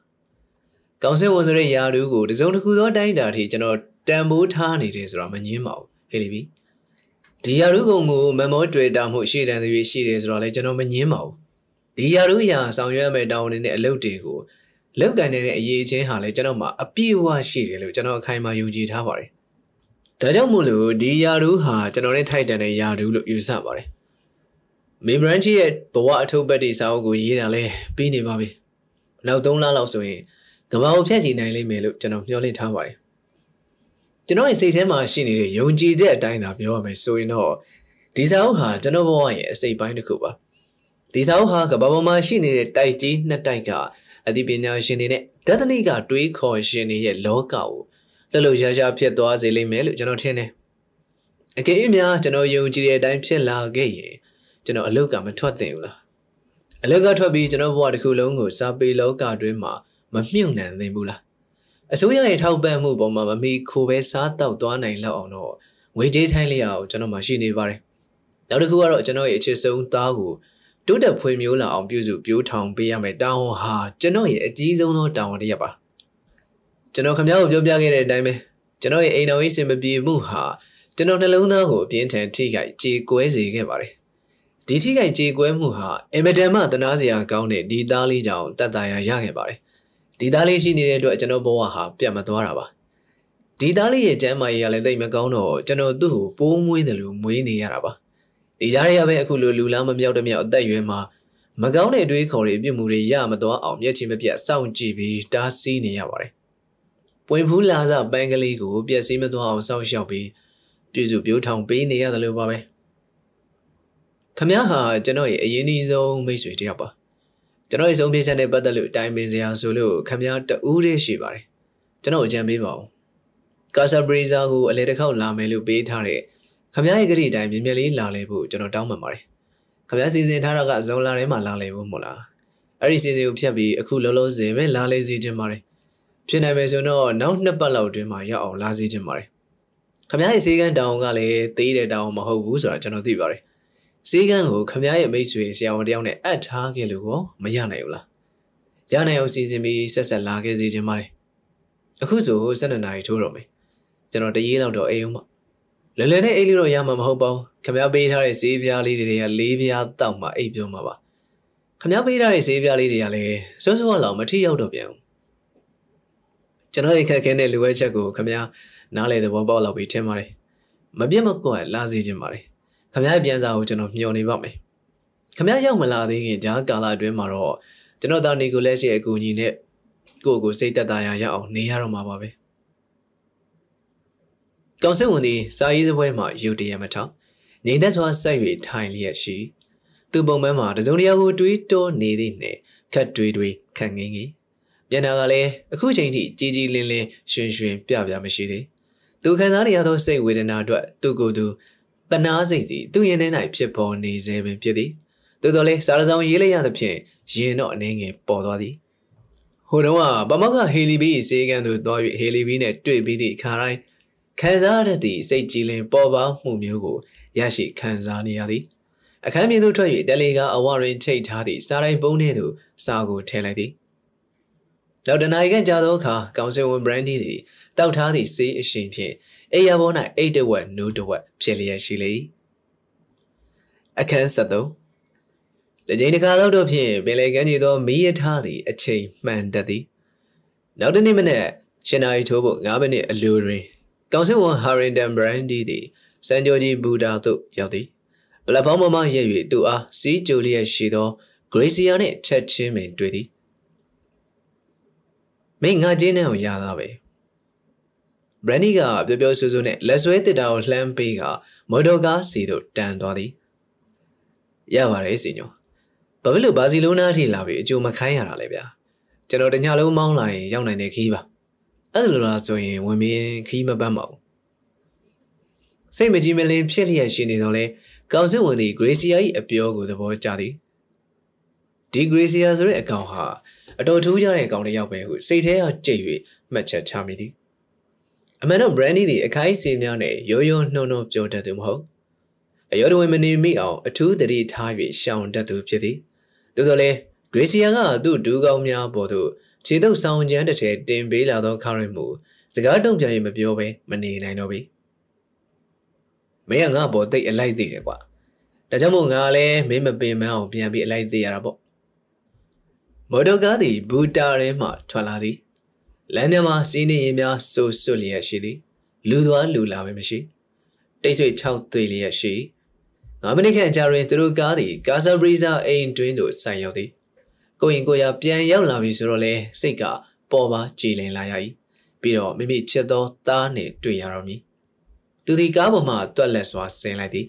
ကောင်စစ်ဝန်ဆိုတဲ့ယာဒူးကိုတစုံတစ်ခုသောတိုင်းတာထိကျွန်တော်တန်ဖိုးထားနေတယ်ဆိုတော့မငင်းပါဘူးဟေးလီဘီဒီယာဒူးကုံကိုမမောတွေ့တာမှုရှေ့တန်းတွေရှိတယ်ဆိုတော့လည်းကျွန်တော်မငင်းပါဘူးဒီယာဒူးရာဆောင်ရွက်မဲ့တောင်းနေတဲ့အလုပ်တွေကိုလောက်ကန်နေတဲ့အရေးချင်းဟာလည်းကျွန်တော်မှအပြည့်အဝရှိတယ်လို့ကျွန်တော်အခိုင်အမာယုံကြည်ထားပါတယ်ဒါကြောင့်မို့လို့ဒီယာဒူးဟာကျွန်တော်နဲ့ထိုက်တန်တဲ့ယာဒူးလို့ယူဆပါတယ် မေဘရန်ချီရဲ့ဘဝအထုပ်ပတ်တွေစာအုပ်ကိုရေးတာလဲပြီးနေပါပြီနောက်3လလောက်ဆိုရင်ကဘာကိုဖြတ်ချီနိုင်လိမ့်မယ်လို့ကျွန်တော်မျှော်လင့်ထားပါတယ်ကျွန်တော်ရဲ့စိတ်ထဲမှာရှိနေတဲ့ယုံကြည်ချက်အတိုင်းသာပြောရမယ်ဆိုရင်တော့ဒီစာအုပ်ဟာကျွန်တော်ဘဝရဲ့အစိတ်ပိုင်းတစ်ခုပါဒီစာအုပ်ဟာကဘာပေါ်မှာရှိနေတဲ့တိုက်ကြီးနှစ်တိုက်ကအသိပညာရှင်တွေနဲ့ဒသနိကတွေးခေါ်ရှင်တွေရဲ့လောကကိုလှလှရှားရှားဖြစ်သွားစေလိမ့်မယ်လို့ကျွန်တော်ထင်တယ်အကယ်၍များကျွန်တော်ယုံကြည်တဲ့အတိုင်းဖြစ်လာခဲ့ရင် ကျွန်တော်အလုတ်ကမထွက်သင့်ဘူးလားအလုတ်ကထွက်ပြီးကျွန်တော်ဘဝတစ်ခုလုံးကိုစာပေလောကတွင်းမှာမမြုပ်နှံသင့်ဘူးလားအစိုးရရဲ့ထောက်ပံ့မှုပေါ်မှာမမီခိုပဲစားတောက်သွားနိုင်လောက်အောင်တော့ငွေကြေးထိုင်းလျာကိုကျွန်တော်မှရှိနေပါတယ်နောက်တစ်ခုကတော့ကျွန်တော်ရဲ့အခြေဆုံးသားကိုတိုးတက်ဖွံ့ဖြိုးလာအောင်ပြုစုပြိုးထောင်ပေးရမယ်တာဝန်ဟာကျွန်တော်ရဲ့အကြီးဆုံးသောတာဝန်တစ်ရပ်ပါကျွန်တော်ခင်ဗျားကိုပြောပြခဲ့တဲ့အတိုင်းပဲကျွန်တော်ရဲ့အိမ်တော်ရေးစင်မပြေမှုဟာကျွန်တော်နှလုံးသားကိုအပြင်းထန်ထိခိုက်ကြေကွဲစေခဲ့ပါတယ် ဒီထိခိုက်ကြေကွဲမှုဟာအင်မတန်မှသနာစရာကောင်းတဲ့ဒီသားလေးကြောင့်တတ်တာရရခဲ့ပါတယ်ဒီသားလေးရှိနေတဲ့အတွက်ကျွန်တော်ဘဝဟာပြတ်မသွားတာပါဒီသားလေးရဲ့ကျမ်းမာရေးကလည်းတိတ်မကောင်းတော့ကျွန်တော်သူ့ကိုပိုးမွေးတယ်လို့မွေးနေရတာပါဒီကြားရပဲအခုလိုလူလားမမြောက်တဲ့မြောက်အသက်ရွယ်မှာမကောင်းတဲ့အတွေးခေါ်တွေပြစ်မှုတွေရမသွားအောင်မျက်ခြေမပြတ်စောင့်ကြည့်ပြီးတားဆီးနေရပါတယ်ပွင့်ဖူးလာစပန်းကလေးကိုပြက်စီးမသွားအောင်စောင့်ရှောက်ပြီးပြည့်စုံပြိုးထောင်ပေးနေရတယ်လို့ပါပဲ ခမဟာကျွန်တော်ရဲ့အရင်အဆုံးမိတ်ဆွေတယောက်ပါကျွန်တော်ရဲ့ဆုံးဖြတ်ချက်နဲ့ပတ်သက်လို့တိုင်ပင်စရာဆိုလို့ခမရတူးလေးရှိပါတယ်ကျွန်တော်အကြံပေးပါဦးကာဆာဘရီဇာကိုအလဲတစ်ခေါက်လာမယ်လို့ပေးထားတဲ့ခမရရဲ့ကြိအတိုင်းမြင်မြင်လေးလာလေဖို့ကျွန်တော်တောင်းပန်ပါတယ်ခမရစီစဉ်ထားတာကဇုံလာထဲမှာလာလေဖို့မဟုတ်လားအဲ့ဒီစီစဉ်ကိုဖြတ်ပြီးအခုလောလောဆယ်ပဲလာလေစီခြင်းပါတယ်ဖြစ်နိုင်မယ်ဆိုတော့နောက်နှစ်ပတ်လောက်တွင်းမှာရောက်အောင်လာစီခြင်းပါတယ်ခမရရဲ့စေကန်းတောင်ကလည်းသေးတဲ့တောင်မဟုတ်ဘူးဆိုတာကျွန်တော်သိပါတယ် ဈေးကန်းကိုခမရဲ့မိတ်ဆွေဆရာဝန်တယောက်နဲ့အပ်ထားခဲ့လို့ကောမရနိုင်ဘူးလားရနိုင်အောင်စီစဉ်ပြီးဆက်ဆက်လာခဲ့စီခြင်းပါတယ်အခုဆို12နာရီထိုးတော့မယ်ကျွန်တော်တရေးလောက်တော့အိမ်အောင်မလဲလဲနဲ့အိတ်လေးတော့ရမှာမဟုတ်ပါဘူးခမပေးထားတဲ့ဈေးပြားလေးတွေက၄ပြားတောက်မှအိတ်ပြောမှာပါခမပေးထားတဲ့ဈေးပြားလေးတွေကလည်းစွန်းစွန်းလောက်မထိရောက်တော့ပြန်ဘူးကျွန်တော်ရဲ့ခက်ခဲတဲ့လူဝဲချက်ကိုခမနားလေသဘောပေါက်လောက်ပြီးထင်ပါတယ်မပြတ်မကွက်လာစီခြင်းပါတယ် ခမ ्या ရဲ့ပြန်စာကိုကျွန်တော်မျှော်နေပါမယ်ခမ ्या ရောက်မလာသေးခင်ဂျားကာလာအတွင်းမှာတော့ကျွန်တော်သားနီကိုလက်ရှိအကူအညီနဲ့ကိုယ့်ကိုစိတ်သက်သာရရအောင်နေရတော့မှာပါပဲ။ကောင်စစ်ဝန်သည်စာရေးစပွဲမှရုတ်တရက်မထောင်ငြိမ်သက်စွာဆက်၍ထိုင်လျက်ရှိသူပုံမှန်မှာတစုံတရာကိုတွေးတောနေသည့်နှင့်ခတ်တွေးတွေးခန့်ငင်းကြီးမျက်နှာကလည်းအခုချိန်ထိကြီးကြီးလင်းလင်းရွှင်ရွှင်ပြပြမရှိသေးသူခံစားနေရသောစိတ်ဝေဒနာအတွက်သူကိုယ်သူ တနာစိတ်သည်သူရင်ထဲ၌ဖြစ်ပေါ်နေစေပင်ဖြစ်သည်သို့တော်လည်းစားရဆောင်ရေးလိုက်ရသဖြင့်ရင်တော့အနေငယ်ပေါ်သွားသည်ဟိုတုန်းကပမကဟေလီဘီစေကန်သူသွား၍ဟေလီဘီနဲ့တွေ့ပြီးသည့်အခါတိုင်းခံစားရသည့်စိတ်ကြည်လင်ပေါ်ပါမှုမျိုးကိုရရှိခံစားနေရသည်အခန်းပြင်သို့ထွက်၍တယ်လီကအဝရင်ထိတ်ထားသည့်စားတိုင်းပုံးထဲသို့စာကိုထည့်လိုက်သည်နောက်တနာရီခန့်ကြာသောအခါကောင်ဆယ်ဝန်ဘရန်ဒီသည်တောက်ထားသည့်ဆေးအရှင်ဖြင့် အိယာဘော၌အိတ်တဝက်နူးတဝက်ဖြစ်လျက်ရှိလေအခန်း73တကြိမ်တခါတော့တော့ဖြင့်ပင်လေကမ်းကြီးသောမီးရထားသည့်အချိန်မှန်တတ်သည်နောက်တနေ့မနက်ရှင်နာရီထိုးဖို့9မိနစ်အလိုတွင်ကောင်စစ်ဝန်ဟာရင်တန်ဘရန်ဒီသည်စန်ဂျိုဂျီဘူဒါသို့ရောက်သည်ပလက်ဖောင်းပေါ်မှရက်၍သူအားစီးကြိုလျက်ရှိသောဂရေစီယာနှင့်ချက်ချင်းပင်တွေ့သည်မင်းငါချင်းနဲ့ကိုရတာပဲ ဘရန်ဒီကပျော်ပျော်ဆူဆူနဲ့လက်ဆွဲတစ်တာကိုလှမ်းပေးကမော်တော်ကားစီသို့တန်သွားသည်ရပါတယ်စီညိုဘာဖြစ်လို့ဘာစီလိုနာထိလာပြီးအကျိုးမခိုင်းရတာလဲဗျာကျွန်တော်တညလုံးမောင်းလာရင်ရောက်နိုင်တဲ့ခီးပါအဲ့လိုလားဆိုရင်ဝင်မင်းခီးမပတ်မအောင်စိတ်မကြည်မလင်ဖြစ်လျက်ရှိနေတော့လဲကောင်စစ်ဝင်သည်ဂရေစီယာ၏အပြောကိုသဘောကျသည်ဒီဂရေစီယာဆိုတဲ့အကောင်ဟာအတော်ထူးခြားတဲ့အကောင်တစ်ယောက်ပဲဟုစိတ်ထဲကကြိတ်၍မှတ်ချက်ချမိသည် အမှန်တော့ Brandy သည်အခိုင်စီများနဲ့ရိုးရိုးနှုံနှုံပြောတတ်သူမဟုတ်အယောတဝင်မနေမိအောင်အထူးတတိထား၍ရှောင်တတ်သူဖြစ်သည်သို့သော်လည်း Gracia ကသူ့ဒူးကောင်းများပေါ်သို့ခြေတုပ်ဆောင်ကျန်းတစ်ထည်တင်ပေးလာသောခါရင်မူစကားတုံ့ပြန်ရင်မပြောဘဲမနေနိုင်တော့ပြီမင်းကငါ့ဘောတိတ်အလိုက်သိတယ်ကွာဒါကြောင့်မို့ငါလည်းမင်းမပင်မအောင်ပြန်ပြီးအလိုက်သိရတာပေါ့မော်တော်ကားသည်ဘူတာထဲမှထွက်လာသည် လမ်းမြမှာစီးနေရင်များစိုးစွတ်လျက်ရှိသည်လူသွားလူလာပဲမရှိတိတ်ဆွေ6သွေးလျက်ရှိငါမိနစ်ခန့်ကြာတွင်သူတို့ကားသည်ကာဆာဘရီဇာအိမ်တွင်းသို့ဆိုင်ရောက်သည်ကိုရင်ကိုရပြန်ရောက်လာပြီဆိုတော့လေစိတ်ကပေါ်ပါကြည်လင်လာရ၏ပြီးတော့မိမိချစ်သောသားနှင့်တွေ့ရတော့မည်သူသည်ကားပေါ်မှတွက်လက်စွာဆင်းလိုက်သည်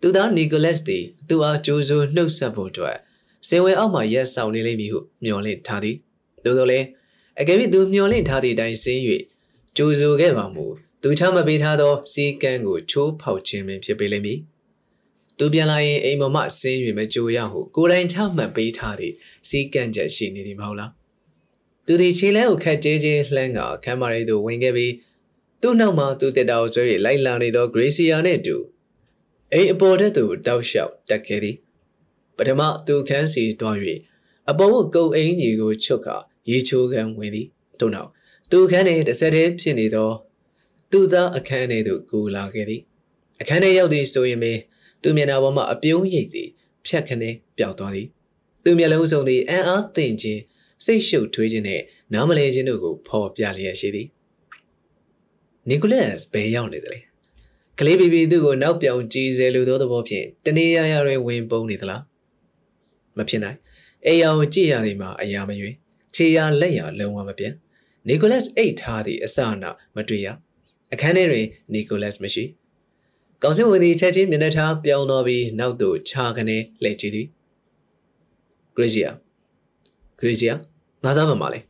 သူသားနီကိုလက်စ်သည်သူအားကြိုးစိုးနှုတ်ဆက်ဖို့အတွက်စင်ဝဲအောက်မှရက်ဆောင်နေလိမ့်မည်ဟုမျှော်လင့်ထားသည်သို့သောလည်း အကယ်၍သူမျှော်လင့်ထားသည့်အတိုင်းဆင်း၍ကြိုးစိုးခဲ့ပါမူသူချမပေးထားသောစီကံကိုချိုးဖောက်ခြင်းပင်ဖြစ်ပေလိမ့်မည်သူပြန်လာရင်အိမ်ပေါ်မှဆင်း၍မကြိုရဟုကိုယ်တိုင်ချမှတ်ပေးထားသည့်စီကံချက်ရှိနေသည်မဟုတ်လားသူသည်ခြေလဲကိုခက်ကြဲကြဲလှမ်းကခမ်းမာရီသို့ဝင်ခဲ့ပြီးသူ့နောက်မှာသူတက်တာကိုဆွဲ၍လိုက်လာနေသောဂရေစီယာနှင့်အတူအိမ်အပေါ်တက်သူတောက်လျှောက်တက်ခဲ့သည်ပထမသူခန်းစီတွား၍အပေါ်ကကုတ်အင်းကြီးကိုချုပ်က ရေချိုးခံဝင်သည်ထို့နောက်သူခန်းထဲတစ်ဆက်တည်းဖြစ်နေသောသူသားအခန်းထဲသို့ကူလာခဲ့သည်အခန်းထဲရောက်သည်ဆိုရင်ပင်သူမျက်နှာပေါ်မှအပြုံးရိပ်သည်ဖြတ်ခနဲပျောက်သွားသည်သူမျက်လုံးစုံသည်အံ့အားသင့်ခြင်းစိတ်ရှုပ်ထွေးခြင်းနှင့်နားမလဲခြင်းတို့ကိုဖော်ပြလျက်ရှိသည်နီကိုလက်စ်ဘယ်ရောက်နေသလဲကလေးဘီဘီသူ့ကိုနောက်ပြောင်ကြည်စဲလိုသောသဘောဖြင့်တနေရရတွင်ဝင်ပုံနေသလားမဖြစ်နိုင်အေယာကိုကြည့်ရသည်မှာအရာမရွေ ခြေရလက်ရလုံးဝမပြတ်နီကိုလက်စ်အိတ်ထားသည့်အစအနမတွေ့ရအခန်းထဲတွင်နီကိုလက်စ်မရှိကောင်စစ်ဝင်သည်ချက်ချင်းမျက်နှာထားပြောင်းသွားပြီးနောက်သို့ခြာခနဲလှည့်ကြည့်သည်ဂရေဇီယာဂရေဇီယာငါသားမမလဲ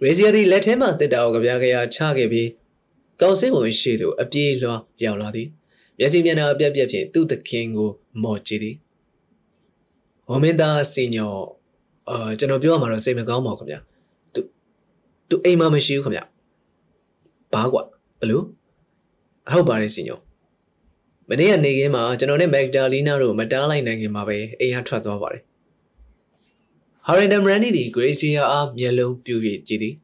ဂရေဇီယာသည်လက်ထဲမှတစ်တာကိုကြပြားကြရာချခဲ့ပြီးကောင်စစ်ဝင်ရှိသို့အပြေးလွှားရောက်လာသည်မျက်စိမျက်နှာအပြက်ပြက်ဖြင့်သူ့သခင်ကိုမော်ကြည့်သည်ဟောမင်းသားစင်ညော အာကျွန်တော်ပြောရမှာတော့စိတ်မကောင်းပါဘူးခင်ဗျာသူသူအိမ်မှာမရှိဘူးခင်ဗျာဘာကွာဘလို့ဟုတ်ပါတယ်စင်ညောမနေ့ကနေခင်းမှာကျွန်တော်နဲ့မက်ဒါလီနာတို့မတားလိုက်နိုင်ခင်မှာပဲအိမ်ကထွက်သွားပါတယ်ဟာရင်ဒမ်ရန်နီသည်ဂရေစီယာအားမျက်လုံးပြူ၍ကြည့်သည်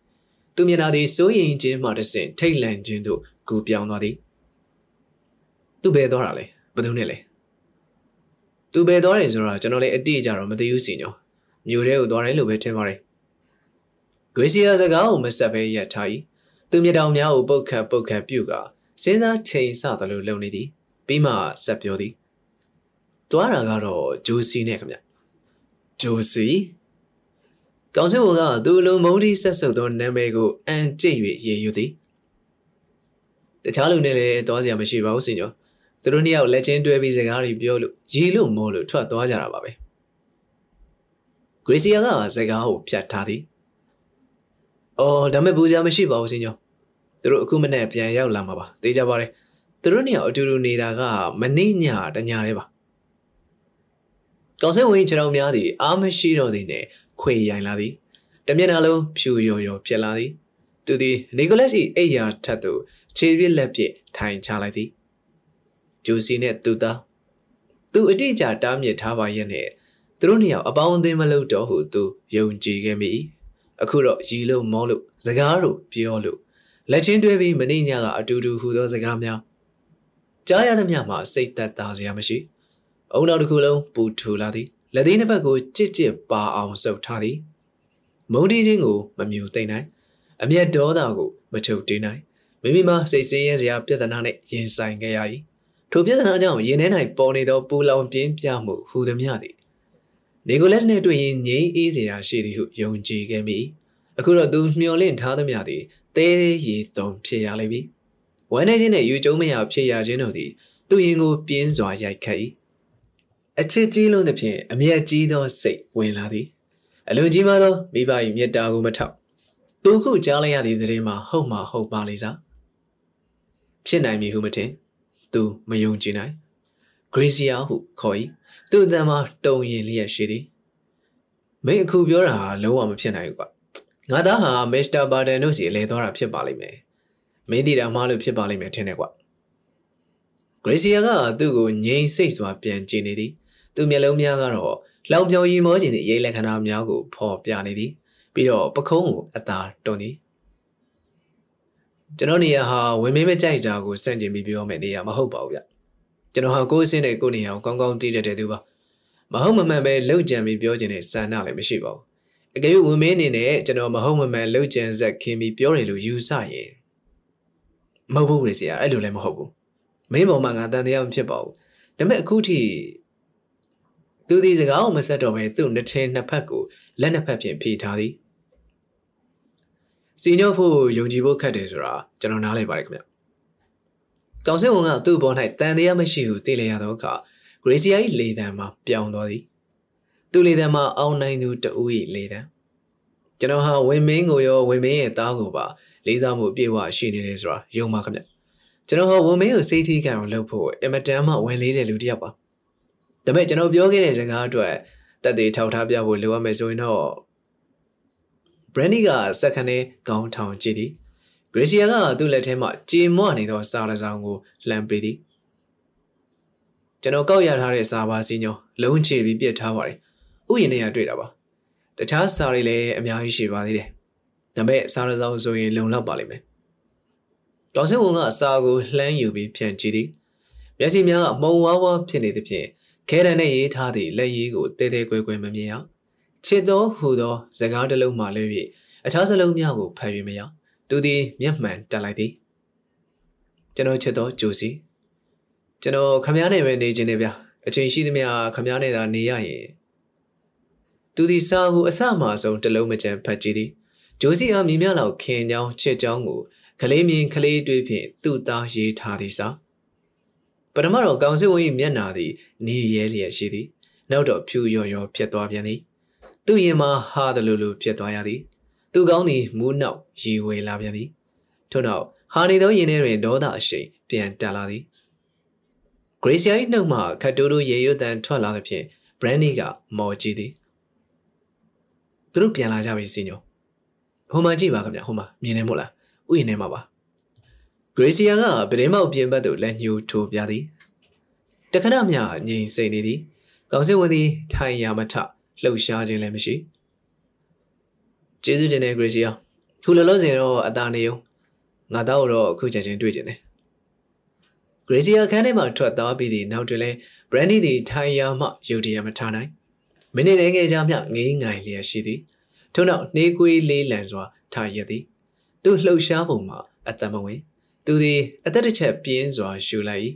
သူမျက်နှာသည်စိုးရိမ်ခြင်းမှတစ်ဆင့်ထိတ်လန့်ခြင်းသို့ကူပြောင်းသွားသည်သူဘယ်သွားတာလဲဘယ်သူနဲ့လဲသူဘယ်သွားတယ်ဆိုတော့ကျွန်တော်လည်းအတိအကျတော့မသိဘူးစီညော မြို့ထဲကိုသွားတယ်လို့ပဲထင်ပါတယ်ဂရေစီယာစကားကိုမဆက်ဘဲရပ်ထား၏သူမျက်တောင်များကိုပုတ်ခတ်ပုတ်ခတ်ပြုတ်ကစဉ်းစားချိန်ဆသလိုလုပ်နေသည်ပြီးမှဆက်ပြောသည်သွားတာကတော့ဂျိုစီနဲ့ခင်ဗျဂျိုစီကောင်စစ်ဝန်ကသူ့လိုမုန်းတီဆက်ဆုပ်သောနာမည်ကိုအန်ကျိတ်၍ရေယူသည်တခြားလူနဲ့လည်းသွားစရာမရှိပါဘူးစင်ကျော်သူတို့နှစ်ယောက်လက်ချင်းတွဲပြီးစကားတွေပြောလို့ရီလို့မောလို့ထွက်သွားကြတာပါပဲ ဂရေစီယာကစကားကိုဖြတ်ထားသည်အော်ဒါမဲ့ဘူးစရာမရှိပါဘူးစင်ကျော်သူတို့အခုမနေ့ပြန်ရောက်လာမှာပါသိကြပါတယ်သူတို့နှစ်ယောက်အတူတူနေတာကမနေ့ညတညတည်းပါကောင်စင်ဝင်ခြေတော်များသည်အားမရှိတော့သည်နှင့်ခွေရိုင်လာသည်တမျက်နှာလုံးဖြူရော်ရော်ဖြစ်လာသည်သူသည်နီကိုလက်၏အိယာထက်သို့ခြေပြက်လက်ပြထိုင်ချလိုက်သည်ဂျိုစီနှင့်သူသားသူအတိအကျတားမြစ်ထားပါရဲ့နဲ့ သူတို့နှစ်ယောက်အပေါင်းအသင်းမလုပ်တော့ဟုသူယုံကြည်ခဲ့မိအခုတော့ရီလို့မောလို့စကားတို့ပြောလို့လက်ချင်းတွဲပြီးမနေ့ညကအတူတူဟူသောစကားများကြားရသမျှမှာစိတ်သက်သာစရာမရှိအုံနောက်တစ်ခုလုံးပူထူလာသည်လက်သေးနှစ်ဖက်ကိုကြစ်ကြစ်ပါအောင်စုပ်ထားသည်မုံတီးခြင်းကိုမမြူသိမ့်နိုင်အမျက်ဒေါသကိုမချုပ်တင်းနိုင်မိမိမှာစိတ်ဆင်းရဲစရာပြဿနာနဲ့ရင်ဆိုင်ခဲ့ရ၏ထိုပြဿနာကြောင့်ရင်ထဲ၌ပေါ်နေသောပူလောင်ပြင်းပြမှုဟူသည်များသည် နီကိုလက်နှင့်တွေ့ရင်ငြိမ်းအေးစရာရှိသည်ဟုယုံကြည်ခဲ့မိအခုတော့သူမျှော်လင့်ထားသည်များသည်တဲရီသုံးဖြစ်ရလိမ့်မည်ဝမ်းနေခြင်းနဲ့ယူကျုံမရဖြစ်ရခြင်းတို့သည်သူရင်ကိုပြင်းစွာရိုက်ခတ်၏အချစ်ကြီးလုံးသဖြင့်အမျက်ကြီးသောစိတ်ဝင်လာသည်အလွန်ကြီးမားသောမိဘ၏မေတ္တာကိုမထောက်သူခုကြားလိုက်ရသည့်သတင်းမှာဟုတ်မှဟုတ်ပါလိမ့်စားဖြစ်နိုင်မည်ဟုမထင်သူမယုံကြည်နိုင်ဂရေစီယာဟုခေါ်၏ သူ့အတန်မှာတုံရင်လျက်ရှိသည်မင်းအခုပြောတာဟာလုံးဝမဖြစ်နိုင်ဘူးကွာငါသားဟာမစ္စတာဘာဒန်တို့စီလဲသွားတာဖြစ်ပါလိမ့်မယ်မင်းတီတာမှားလို့ဖြစ်ပါလိမ့်မယ်ထင်တယ်ကွာဂရေစီယာကသူ့ကိုငြိမ်စိတ်စွာပြန်ကြည့်နေသည်သူမျက်လုံးများကတော့လောင်ပြောင်ရီမောခြင်းသည့်ရိတ်လက္ခဏာများကိုဖော်ပြနေသည်ပြီးတော့ပခုံးကိုအသာတွန်းသည်ကျွန်တော်နေရာဟာဝင်မင်းမကြိုက်တာကိုစန့်ကျင်ပြီးပြောမယ်နေရာမဟုတ်ပါဘူးဗျ ကျွန်တော်ဟာကိုယ်အစင်းနဲ့ကိုယ်နေရာကိုကောင်းကောင်းသိတတ်တဲ့သူပါမဟုတ်မမှန်ပဲလှုပ်ကြံပြီးပြောခြင်းနဲ့စံနာလည်းမရှိပါဘူးအကယ်၍ဝင်မင်းအနေနဲ့ကျွန်တော်မဟုတ်မမှန်လှုပ်ကြံဆက်ခင်ပြီးပြောတယ်လို့ယူဆရင်မဟုတ်ဘူးလေဆရာအဲ့လိုလည်းမဟုတ်ဘူးမင်းပေါ်မှာငါတန်တရားမဖြစ်ပါဘူးဒါပေမဲ့အခုထိသူဒီစကားကိုမဆက်တော့ပဲသူ့နှစ်ထင်းနှစ်ဖက်ကိုလက်နှစ်ဖက်ဖြင့်ဖြေထားသည်စီညော့ဖို့ယုံကြည်ဖို့ခက်တယ်ဆိုတာကျွန်တော်နားလည်ပါတယ်ခင်ဗျ။ ကောင်စစ်ဝန်ကသူ့ဘော၌တန်တရားမရှိဟုသိလျက်သောအခါဂရေစီယာ၏လေတံမှာပြောင်းသွားသည်။သူ့လေတံမှာအောင်နိုင်သူတဦး၏လေတံကျွန်တော်ဟာဝင်းမင်းကိုရောဝင်းမင်းရဲ့သားကိုပါလေးစားမှုအပြည့်အဝရှိနေတယ်ဆိုတာယုံပါခင်ဗျ။ကျွန်တော်ဟာဝင်းမင်းကိုစိတ်ထိခံအောင်လုပ်ဖို့အင်မတန်မှဝင်လေးတဲ့လူတစ်ယောက်ပါ။ဒါပေမဲ့ကျွန်တော်ပြောခဲ့တဲ့စကားအတွက်တက်သေးထောက်ထားပြဖို့လိုအပ်မယ်ဆိုရင်တော့ Brandy ကစက္ကန့်နဲ့ခေါင်းထောင်ကြည့်သည်။ Gracia ကသူ့လက်ထဲမှကြေမွနေသောစာတစ်စောင်ကိုလှမ်းပေးသည်။ကျွန်တော်ကောက်ရထားတဲ့စာပါစီညောလုံးချပြီးပြစ်ထားပါတယ်။ဥယျာဉ်ထဲကတွေ့တာပါ။တခြားစာတွေလည်းအများကြီးရှိပါသေးတယ်။ဒါပေမဲ့စာတစ်စောင်ဆိုရင်လုံလောက်ပါလိမ့်မယ်။တောင်စင်ဝန်ကအစာကိုလှမ်းယူပြီးပြန်ကြည့်သည်။မျက်စိများအမုံဝါးဝါဖြစ်နေသဖြင့်ခဲတံနဲ့ရေးထားသည့်လက်ရည်ကိုတဲတဲကွဲကွဲမမြင်အောင်ချစ်သောဟူသောစကားတစ်လုံးမှလည်း၍အခြားစလုံးများကိုဖတ်၍မရ သူသည်မျက်မှန်တက်လိုက်သည်ကျွန်တော်ချစ်သောဂျိုစီကျွန်တော်ခမားနဲ့ပဲနေခြင်းနဲ့ဗျအချိန်ရှိသမျှခမားနဲ့သာနေရရင်သူသည်စာကိုအစမှအဆုံးတစ်လုံးမကြမ်းဖတ်ကြည့်သည်ဂျိုစီအားမြင်မြလောက်ခင်ချောင်းချစ်ချောင်းကိုကလေးမြင်ကလေးတွေးဖြင့်သူ့သားရေးထားသည်စာပထမတော့ကောင်စစ်ဝန်၏မျက်နာသည်နီးရဲလျက်ရှိသည်နောက်တော့ဖြူရော်ရော်ဖြစ်သွားပြန်သည်သူ့ရင်မှာဟာတယ်လို့လို့ဖြစ်သွားရသည် သူကောင်းသည်မူးနောက်ရီဝေလာပြန်သည်ထို့နောက်ဟာနေသောရင်ထဲတွင်ဒေါသအရှိန်ပြန်တက်လာသည်ဂရေစီယာ၏နှုတ်မှခတ်တိုးတိုးရေရွတ်တန်ထွက်လာသဖြင့်ဘရန်နီကမော်ကြည့်သည်သူတို့ပြန်လာကြပြီစီညိုဟိုမှာကြည့်ပါခင်ဗျဟိုမှာမြင်နေမို့လားဥယျာဉ်ထဲမှာပါဂရေစီယာကပဒင်းမောက်ပြင်ဘက်သို့လက်ညှိုးထိုးပြသည်တခဏမျှငြိမ်စိတ်နေသည်ကောင်စစ်ဝန်သည်ထိုင်ရမထလှုပ်ရှားခြင်းလည်းမရှိ ကျေးဇူးတင်တဲ့ Gracia ခုလောလောဆယ်တော့အသာနေုံငါတော့တော့အခုချက်ချင်းတွေ့ကျင်တယ် Gracia ခန်းထဲမှာထွက်သွားပြီးသည့်နောက်တွင်လဲ Brandy သည်ထိုင်ရာမှရုတ်တရက်မထားနိုင်မိနစ်လေးငယ်ကြာမျှငေးငိုင်လျက်ရှိသည်ထို့နောက်နှေးကွေးလေးလံစွာထားရသည်သူလှုပ်ရှားပုံမှာအတမဝင် သူသည်အသက်တစ်ချက်ပြင်းစွာရှူလိုက်၏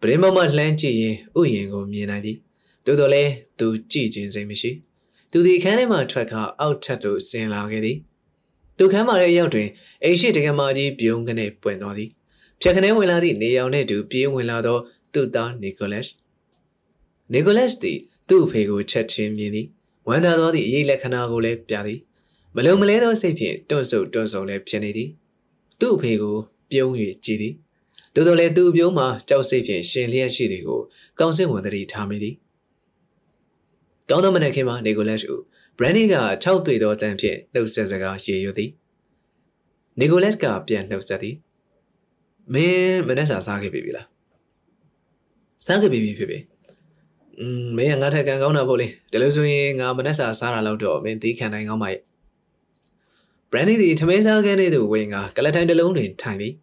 ပရင်မမလှမ်းကြည့်ရင်ဥယျင်ကိုမြင်နိုင်သည်သို့တော်လည်းသူကြည့်ခြင်းစိတ်မရှိ သူဒီခန်းထဲမှထွက်ခါအောက်ထပ်သို့ဆင်းလာခဲ့သည်သူခန်းမှာရဲ့ရောက်တွင်အိမ်ရှိတကမာကြီးပြုံးကနေပွင့်သွားသည်ဖြတ်ခနဲဝင်လာသည့်နေရောင်နှင့်တူပြေးဝင်လာသောသူ့သားနီကိုလက်စ်နီကိုလက်စ်သည်သူ့အဖေကိုချက်ချင်းမြင်သည်ဝမ်းသာသောသည့်အရေးလက္ခဏာကိုလည်းပြသည်မလုံမလဲသောစိတ်ဖြင့်တွန့်ဆုတ်တွန့်ဆုံလည်းဖြစ်နေသည်သူ့အဖေကိုပြုံး၍ကြည်သည်သို့တော်လည်းသူ့ပြုံးမှာကြောက်စိတ်ဖြင့်ရှင်လျက်ရှိသည်ကိုကောင်းစင်ဝန်တည်းထားမိသည် ကောင်းသောမနက်ခင်းမှာနီကိုလက်စ်ကိုဘရန်နီက6တွေ့သောအတန်ဖြင့်နှုတ်ဆက်စကားရေရွသည်နီကိုလက်ကပြန်နှုတ်ဆက်သည်မင်းမနေ့စာစားခဲ့ပြီလားစားခဲ့ပြီဖြစ်ပြီอืมမင်းကငါထက်ကန်ကောင်းတာပေါ့လေဒါလို့ဆိုရင်ငါမနေ့စာစားတာတော့တော့မင်းသီးခံနိုင်ကောင်းပါရဲ့ဘရန်နီသည်ထမင်းစားခဲ့တဲ့သူဝင်ကကလထိုင်တစ်လုံးတွင်ထိုင်သည်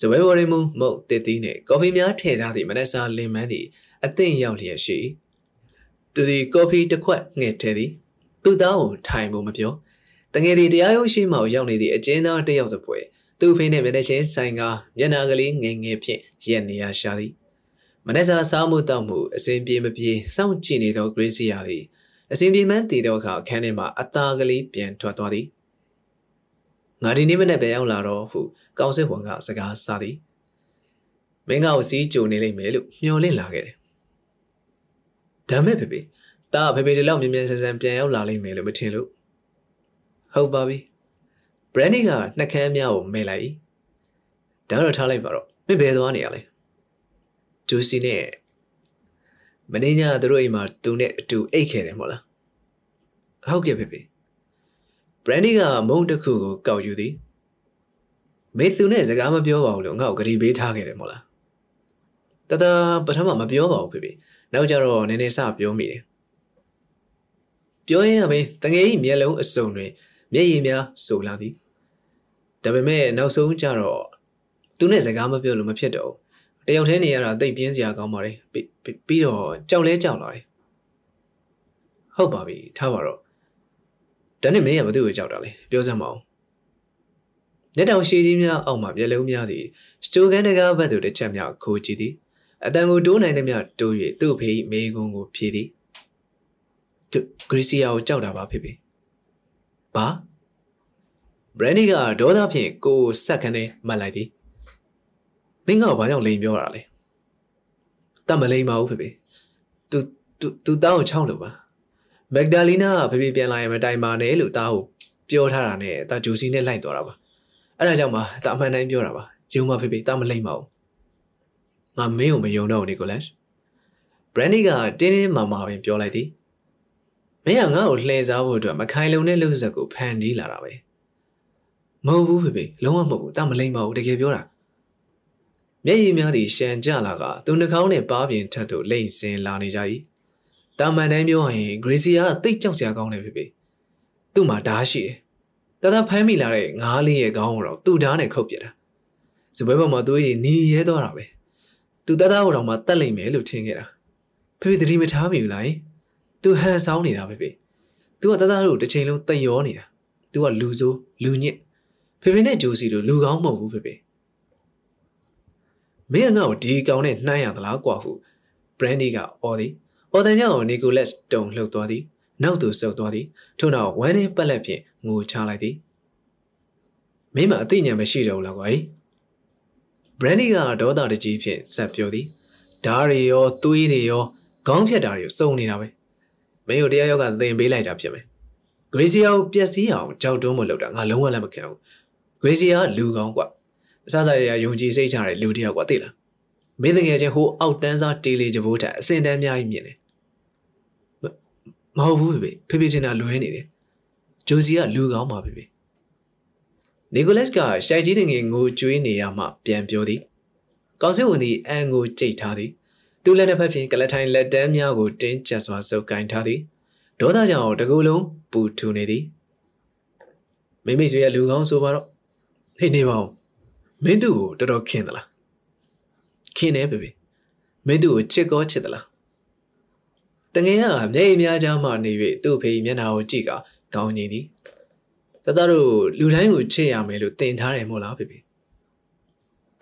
ဇပွဲဘော်ရီမူမုတ်တစ်သီးနှင့်ကော်ဖီများထည့်ထားသည့်မနေ့စာလင်မန်းသည်အသင့်ရောက်လျက်ရှိ သူသည်ကော်ဖီတစ်ခွက်ငှက်ထဲသည်သူ့သားကိုထိုင်ဖို့မပြောတငယ်သည်တရားရုံးရှိမှရောက်နေသည့်အကျဉ်းသားတစ်ယောက်တစ်ပွဲသူ့ဖေးနှင့်မျက်နှာချင်းဆိုင်ကမျက်နှာကလေးငယ်ငယ်ဖြင့်ရက်နေရရှာသည်မနေ့စာစားမှုတောက်မှုအစဉ်ပြေမပြေစောင့်ကြည့်နေသောဂရေးစီယာသည်အစဉ်ပြေမှန်းတည်သောအခါအခန်းထဲမှအသားကလေးပြန်ထွက်သွားသည်ငါဒီနေ့မနေ့ပဲရောက်လာတော့ဟုကောင်းစစ်ဝန်ကစကားစားသည်မင်းကကိုစီးကြုံနေလိမ့်မယ်လို့မျှော်လင့်လာခဲ့တယ် ဒါမဲ့ဖေဖေတာဖေဖေဒီလောက်မြင်မြန်ဆန်ဆန်ပြန်ရောက်လာလိမ့်မယ်လို့မထင်လို့ဟုတ်ပါပြီဘရန်နီကနှက်ခမ်းများကိုမဲလိုက်ဒါတော့ထားလိုက်ပါတော့မင်းဘယ်သွားနေရလဲဂျူစီနဲ့မင်းညသူတို့အိမ်မှာသူနဲ့အတူအိတ်ခဲ့တယ်မဟုတ်လားဟုတ်ကဲ့ဖေဖေဘရန်နီကမုံတစ်ခုကိုကောက်ယူသည်မေသူနဲ့စကားမပြောပါဘူးလို့ငါ့ကိုဂရီပေးထားခဲ့တယ်မဟုတ်လားတတပထမမပြောပါဘူးဖေဖေ နောက်ကြတော့နည်းနည်းစပြောမိတယ်ပြောရင်အပင်တငယ်ကြီးမျက်လုံးအစုံတွင်မျက်ရည်များဆိုလာသည်ဒါပေမဲ့နောက်ဆုံးကျတော့သူနဲ့စကားမပြောလို့မဖြစ်တော့ဘူးတယောက်တည်းနေရတာတိတ်ပြင်းစရာကောင်းပါတယ်ပြီးတော့ကြောက်လဲကြောက်လာတယ်ဟုတ်ပါပြီထားပါတော့ဒါနဲ့မင်းကဘာသူ့ကိုကြောက်တာလဲပြောစမ်းမအောင်လက်တောင်ရှည်ကြီးများအောက်မှာမျက်လုံးများသည်စတိုကန်တကားဘက်သို့တစ်ချက်များခိုးကြည့်သည် အတန်ကိုတိုးနိုင်သမျှတိုး၍သူ့ဖေးမိကုံကိုဖြေသည်သူဂရီစီယာကိုကြောက်တာပါဖေဖေဘာဘရန်နီကဒေါသဖြင့်ကိုယ်ဆက်ခနဲ့မှတ်လိုက်သည်မင်းကဘာကြောင့်လိန်ပြောတာလဲတတ်မလိန်ပါဘူးဖေဖေသူသူသူတောင်းကိုချောင်းလို့ပါမက်ဂဒါလီနာကဖေဖေပြန်လာရင်မတိုင်ပါနဲ့လို့တားကိုပြောထားတာနဲ့တာဂျိုစီနဲ့လိုက်သွားတာပါအဲ့ဒါကြောင့်မှတာအမှန်တိုင်းပြောတာပါယုံပါဖေဖေတာမလိမ့်ပါဘူး ငါမင်းကိုမယုံတော့ဘူးနီကိုလတ်ဘရန်နီကတင်းတင်းမာမာပင်ပြောလိုက်သည်မင်းကငါ့ကိုလှည့်စားဖို့အတွက်မခိုင်လုံတဲ့လှုပ်ဆက်ကိုဖန်တီးလာတာပဲမဟုတ်ဘူးဖေဖေလုံးဝမဟုတ်ဘူးတာမလိမ့်ပါဘူးတကယ်ပြောတာမျက်ရည်များသည်ရှန်ကြလာကသူနှာခေါင်းနဲ့ပါးပြင်ထက်သို့လိမ့်စင်လာနေကြ၏တာမန်တိုင်းပြောရင်ဂရေစီယာကတိတ်ကြောက်စရာကောင်းတယ်ဖေဖေသူ့မှာဓားရှိတယ်တသားဖမ်းမိလာတဲ့ငါးလေးရဲ့ခေါင်းကိုတော့သူ့ဓားနဲ့ခုတ်ပြတာစပွဲပေါ်မှာသွေးတွေနီရဲသွားတာပဲ သူတသားကိုတော့မှတတ်လိမ့်မယ်လို့ထင်ခဲ့တာဖေဖေတတိမထားမိဘူးလားသူဟန်ဆောင်နေတာဖေဖေသူကတသားတို့တစ်ချိန်လုံးတိတ်ရောနေတာသူကလူဆိုးလူညစ်ဖေဖေနဲ့ဂျိုစီတို့လူကောင်းမဟုတ်ဘူးဖေဖေမင်းငါ့ကိုဒီကောင်နဲ့နှမ်းရသလားကွာဟုဘရန်ဒီကအော်သည်အော်တန်ကြောင့်နီကိုလက်တုံလှုပ်သွားသည်နောက်သို့ဆုပ်သွားသည်ထို့နောက်ဝမ်းနဲ့ပက်လက်ဖြင့်ငိုချလိုက်သည်မင်းမအသိဉာဏ်မရှိတော့ဘူးလားကွာ ဘရန်ဒီကဒေါသတကြီးဖြင့်ဆက်ပြောသည်ဓားတွေရောသွေးတွေရောခေါင်းဖြတ်တာတွေစုံနေတာပဲမင်းတို့တရားရောက်ကသင်ပေးလိုက်တာဖြစ်မယ်ဂရေစီယာကိုပျက်စီးအောင်ကြောက်တွန်းမလုပ်တာငါလုံးဝလက်မခံဘူးဂရေစီယာကလူကောင်းကွာအစစရရယုံကြည်စိတ်ချတဲ့လူတယောက်ကွာသိလားမင်းတကယ်ချင်းဟိုအောက်တန်းစားတေးလီကြဘိုးထက်အစင်တန်းများကြီးမြင်တယ်မဟုတ်ဘူးဖေဖေဖေချင်တာလွဲနေတယ်ဂျိုစီကလူကောင်းပါဖေဖေ နီကိုလက်ကရှိုက်ကြီးငယ်ငိုကြွေးနေရမှပြန်ပြောသည်ကောင်းစင်ဝင်သည်အန်ကိုကြိတ်ထားသည်သူလက်နှစ်ဖက်ဖြင့်ကလထိုင်လက်တန်းများကိုတင်းကျပ်စွာစုပ်ကိုင်ထားသည်ဒေါသကြောင့်တကူလုံးပူထူနေသည်မိမိဆွေရဲ့လူကောင်းဆိုပါတော့ဟေ့နေပါဦးမင်းသူ့ကိုတော်တော်ခင်သလားခင်နေပဲပဲမင်းသူ့ကိုချစ်ကောချစ်သလားတငယ်ကမျက်ရည်များကြားမှနေ၍သူ့ဖေးမျက်နှာကိုကြည့်ကကောင်းနေသည် တတတို့လူတိုင်းကိုချစ်ရမယ်လို့တင်ထားတယ်မို့လားဖေဖေ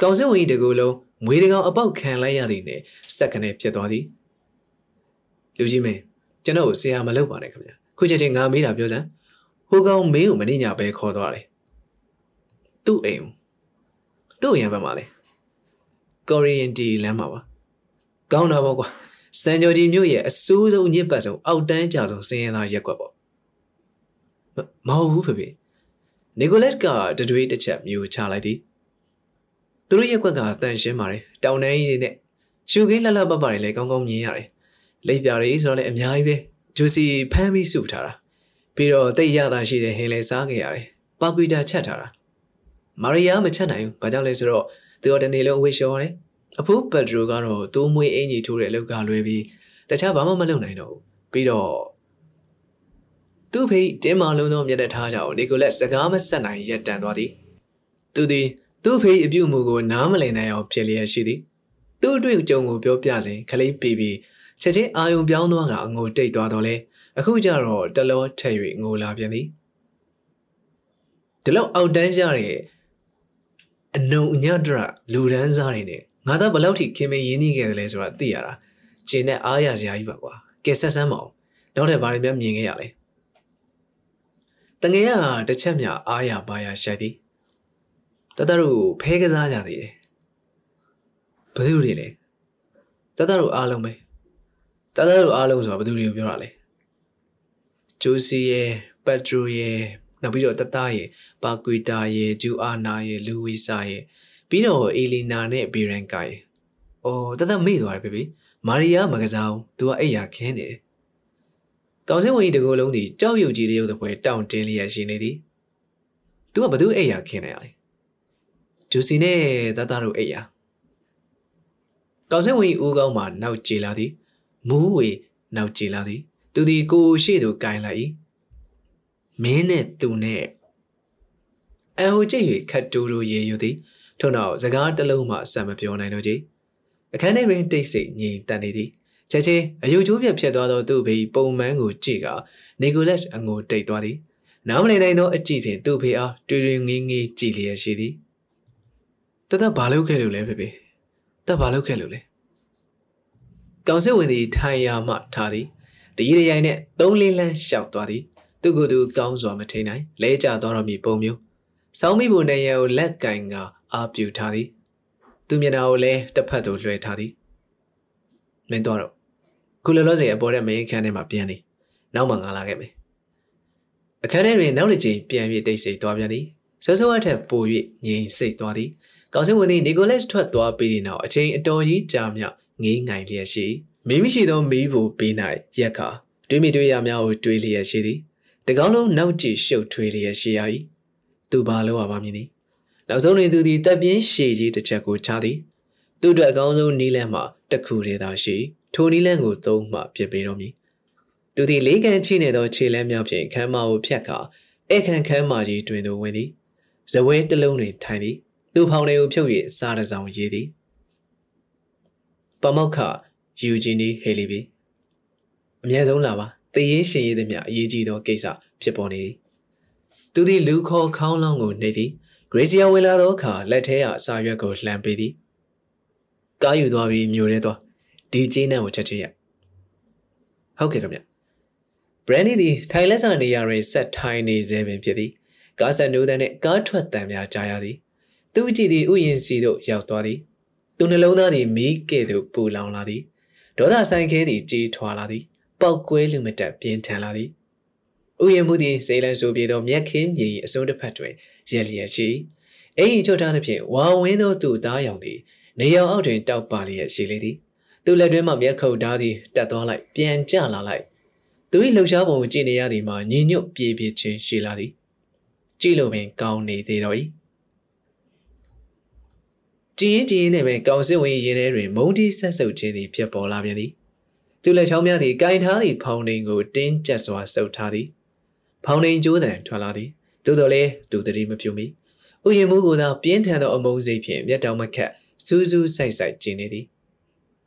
ကောင်စင်ဝင်တကူလုံးမွေးတကောင်အပေါက်ခံလိုက်ရသည်နဲ့စက်ကနေဖြစ်သွားသည်လူကြီးမင်းကျွန်တော်ကိုဆရာမလုပ်ပါနဲ့ခင်ဗျာခုချက်ချင်းငါမေးတာပြောစမ်းဟိုကောင်မင်းကိုမနှညပဲခေါ်သွားတယ်သူ့အိမ်သူ့အိမ်ဘက်မှာလဲကော်ရီယန်တီလမ်းမှာပါကောင်းတာပေါ့ကွာစံကြော်ကြီးမြို့ရဲ့အဆိုးဆုံးညစ်ပတ်ဆုံးအောက်တန်းကြဆုံးစင်းရင်သားရက်ကွက်ပေါ့ မဟုတ်ဘူးဖေဖေနီကိုလက်ကတတွေးတစ်ချက်မျိုးချလိုက်သည်သူတို့ရက်ကွက်ကတန်ရှင်းပါတယ်တောင်တန်းကြီးတွေနဲ့ရှုခင်းလှလှပပတွေလည်းကောင်းကောင်းမြင်ရတယ်လိပ်ပြာတွေဆိုတော့လည်းအများကြီးပဲဂျူစီဖမ်းပြီးစုထားတာပြီးတော့တိတ်ရတာရှိတဲ့ဟင်းလည်းစားခဲ့ရတယ်ပါကွီတာချက်ထားတာမာရီယာမချက်နိုင်ဘူးဘာကြောင့်လဲဆိုတော့သူကတနေ့လုံးဝှေ့လျှော်တယ်အဖိုးပက်ဒရိုကတော့တိုးမွေးအင်ကြီးထိုးတဲ့အလုပ်ကလွဲပြီးတခြားဘာမှမလုပ်နိုင်တော့ဘူးပြီးတော့ သူ့ဖေးတင်းမာလုံးသောမျက်နှာထားကြောင့်နီကိုလက်စကားမဆက်နိုင်ရက်တန်သွားသည်သူသည်သူ့ဖေးအပြုတ်မှုကိုနားမလည်နိုင်အောင်ဖြစ်လျက်ရှိသည်သူ့အတွက်ကြုံကိုပြောပြစဉ်ခလေးပီပီချက်ချင်းအာယုံပြောင်းသွားကအငိုတိတ်သွားတော့လဲအခုကျတော့တလောထက်၍ငိုလာပြန်သည်ဒီလောက်အောက်တန်းကြတဲ့အနုံအညတရလူဒန်းစားတွေနဲ့ငါသားဘလောက်ထိခင်မင်းရင်းနှီးခဲ့တယ်လဲဆိုတာသိရတာကျင်နဲ့အားရစရာကြီးပါကွာကဲဆက်ဆန်းမအောင်နောက်ထပ်ဘာတွေများမြင်ခဲ့ရလဲ တငယ်ကတစ်ချက်မြအားရပါရရှိုက်သည်တတတို့ဖဲကစားကြသေးတယ်ဘယ်သူတွေလဲတတတို့အားလုံးပဲတတတို့အားလုံးဆိုတာဘယ်သူတွေကိုပြောတာလဲဂျိုစီရဲ့ပက်ထရိုရဲ့နောက်ပြီးတော့တတရဲ့ပါကွီတာရဲ့ဂျူအာနာရဲ့လူဝီစာရဲ့ပြီးတော့အေလီနာနဲ့ဘီရန်ကာရဲ့အော်တတမေ့သွားတယ်ဖေဖေမာရီယာမကစားဘူးသူကအိယာခင်းနေတယ် ကောင်းစင်ဝင်ကြီးတကူလုံးဒီကြောက်ရွံ့ကြီးတရုပ်သပွဲတောင့်တင်းလျက်ရှိနေသည်သူကဘသူအိယာခင်းနေရလဲဂျူစီနဲ့တတတို့အိယာကောင်းစင်ဝင်ကြီးဦးကောင်းမှာနောက်ကြေလာသည်မူးဝေနောက်ကြေလာသည် သူသည်ကိုရှိသူကင်လိုက်၏မင်းနဲ့သူနဲ့အဟိုကြည့်၍ခတ်တူတူရေယူသည်ထို့နောက်စကားတစ်လုံးမှအဆက်မပြောနိုင်တော့ကြအခန်းထဲတွင်တိတ်ဆိတ်ငြိမ်သက်နေသည် ချက်ချင်းအယုတ်ကျိုးပြတ်ဖြစ်သွားသောသူ့ဖေပုံမှန်ကိုကြည့်ကနီကိုလက်အငိုတိတ်သွားသည်နားမလည်နိုင်သောအကြည့်ဖြင့်သူ့ဖေအားတွေ့တွေ့ငင်းငင်းကြည့်လျက်ရှိသည်တသက်ဘာလုပ်ခဲ့လို့လဲဖေဖေတက်ဘာလုပ်ခဲ့လို့လဲကောင်စစ်ဝင်သည်ထိုင်ရာမှထားသည်တရီရရိုင်နဲ့သုံးလေးလန်းရှောက်သွားသည်သူ့ကိုယ်သူကောင်းစွာမထိန်နိုင်လဲကျသွားတော်မူပုံမျိုးဆောင်းမိဖို့နေရကိုလက်ကင်ကအာပြူထားသည် သူမျက်နှာကိုလည်းတစ်ဖက်သို့လွှဲထားသည်မင်းတော့တော့ ခုလောလောဆယ်အပေါ်တဲ့မင်းခန်းထဲမှာပြန်နေနောက်မှငါလာခဲ့မယ်အခန်းထဲတွင်နောက်တစ်ချိန်ပြန်၍တိတ်ဆိတ်သွားပြန်သည်ဆွဆွအထက်ပို၍ငြိမ်စိတ်သွားသည်ကောင်စစ်ဝင်သည်နီကိုလက်ထွက်သွားပြီးတဲ့နောက်အချိန်အတော်ကြီးကြာမြငေးငိုင်လျက်ရှိမိမိရှိသောမီးဖို့ပေး၌ရက်ခါတွေးမိတွေးရများကိုတွေးလျက်ရှိသည်တကောင်းလုံးနောက်ကြည့်ရှုပ်ထွေးလျက်ရှိရ၏သူဘာလို့ရပါမည်နည်းနောက်ဆုံးတွင်သူသည်တပ်ပြင်းရှည်ကြီးတစ်ချက်ကိုချသည်သူ့အတွက်အကောင်းဆုံးနီးလန်းမှာတစ်ခုတည်းသာရှိ ထိုနီးလန်းကိုသုံးမှဖြစ်ပေတော့မည်သူသည်လေးကန်ချိနေသောခြေလမ်းများဖြင့်ခမ်းမကိုဖြတ်ကာအခန့်ခမ်းမကြီးတွင်သို့ဝင်သည်ဇဝဲတစ်လုံးတွင်ထိုင်သည်သူဖောင်တွေကိုဖြုတ်၍စားတစောင်ရေးသည်ပမောက္ခယူဂျီနီဟေလီဘီအမြဲဆုံးလာပါတည်ရင်ရှင်ရည်သည်မြအရေးကြီးသောကိစ္စဖြစ်ပေါ်နေသည်သူသည်လူခေါ်ခေါင်းလောင်းကိုနေသည်ဂရေစီယာဝင်လာသောအခါလက်ထဲကအစာရွက်ကိုလှမ်းပေးသည်ကားယူသွားပြီးမြို့ထဲသွား ဒီကျင်းနှံကိုချက်ချင်းရဟုတ်ကဲ့ခင်ဗျဘရန်နီသည်ထိုင်လက်စာနေရာတွင်ဆက်ထိုင်နေစေပင်ဖြစ်သည်ကားဆက်နိုးတဲ့နဲ့ကားထွက်တံများကြားရသည်သူကြည့်သည်ဥယျင်စီသို့ရောက်သွားသည်သူနှလုံးသားသည်မီးကဲ့သို့ပူလောင်လာသည်ဒေါသဆိုင်ခဲသည်ကြီးထွာလာသည်ပောက်ကွဲလူမတက်ပြင်းထန်လာသည်ဥယျာဉ်မှုသည်စေလန်ဆိုပြေသောမြက်ခင်းမြေ၏အစုံတစ်ဖက်တွင်ရက်လျက်ရှိအိမ်ချွတ်ထားသဖြင့်ဝါဝင်းသောသူ့သားရောင်သည်နေရောင်အောက်တွင်တောက်ပါလျက်ရှိလေသည် သူ့လက်တွဲမှမျက်ခုပ်ဓားသည်တက်သွားလိုက်ပြန်ကျလာလိုက်သူ၏လှုပ်ရှားပုံကိုကြည့်နေရသည်မှာညင်ညွတ်ပြေးပြေးချင်းရှိလာသည်ကြည့်လို့ပင်ကောင်းနေသေးတော့၏ကြည်ရင်ကြည်ရင်နဲ့ပဲကောင်စစ်ဝင်ရင်ထဲတွင်မုံတီဆက်ဆုပ်ခြင်းသည်ဖြစ်ပေါ်လာပြန်သည်သူလက်ချောင်းများသည်ကင်ထားသည့်ဖောင်တိန်ကိုတင်းကျပ်စွာဆုပ်ထားသည်ဖောင်တိန်ကျိုးတံထွက်လာသည်သို့တော်လည်းသူတတိမပြုမိဥယျာဉ်မှုကိုသာပြင်းထန်သောအမုန်းစိတ်ဖြင့်မျက်တောင်မခတ်စူးစူးဆိုက်ဆိုက်ကျင်းနေသည်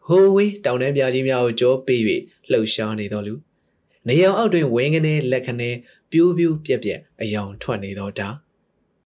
ဟိုဝေးတောင်တန်းပြကြီးများကိုကြောပေး၍လှုပ်ရှားနေတော်လူနေရောင်အောက်တွင်ဝင်းကနေလက်ခနဲပြူးပြူးပြက်ပြက်အယောင်ထွက်နေသောတာ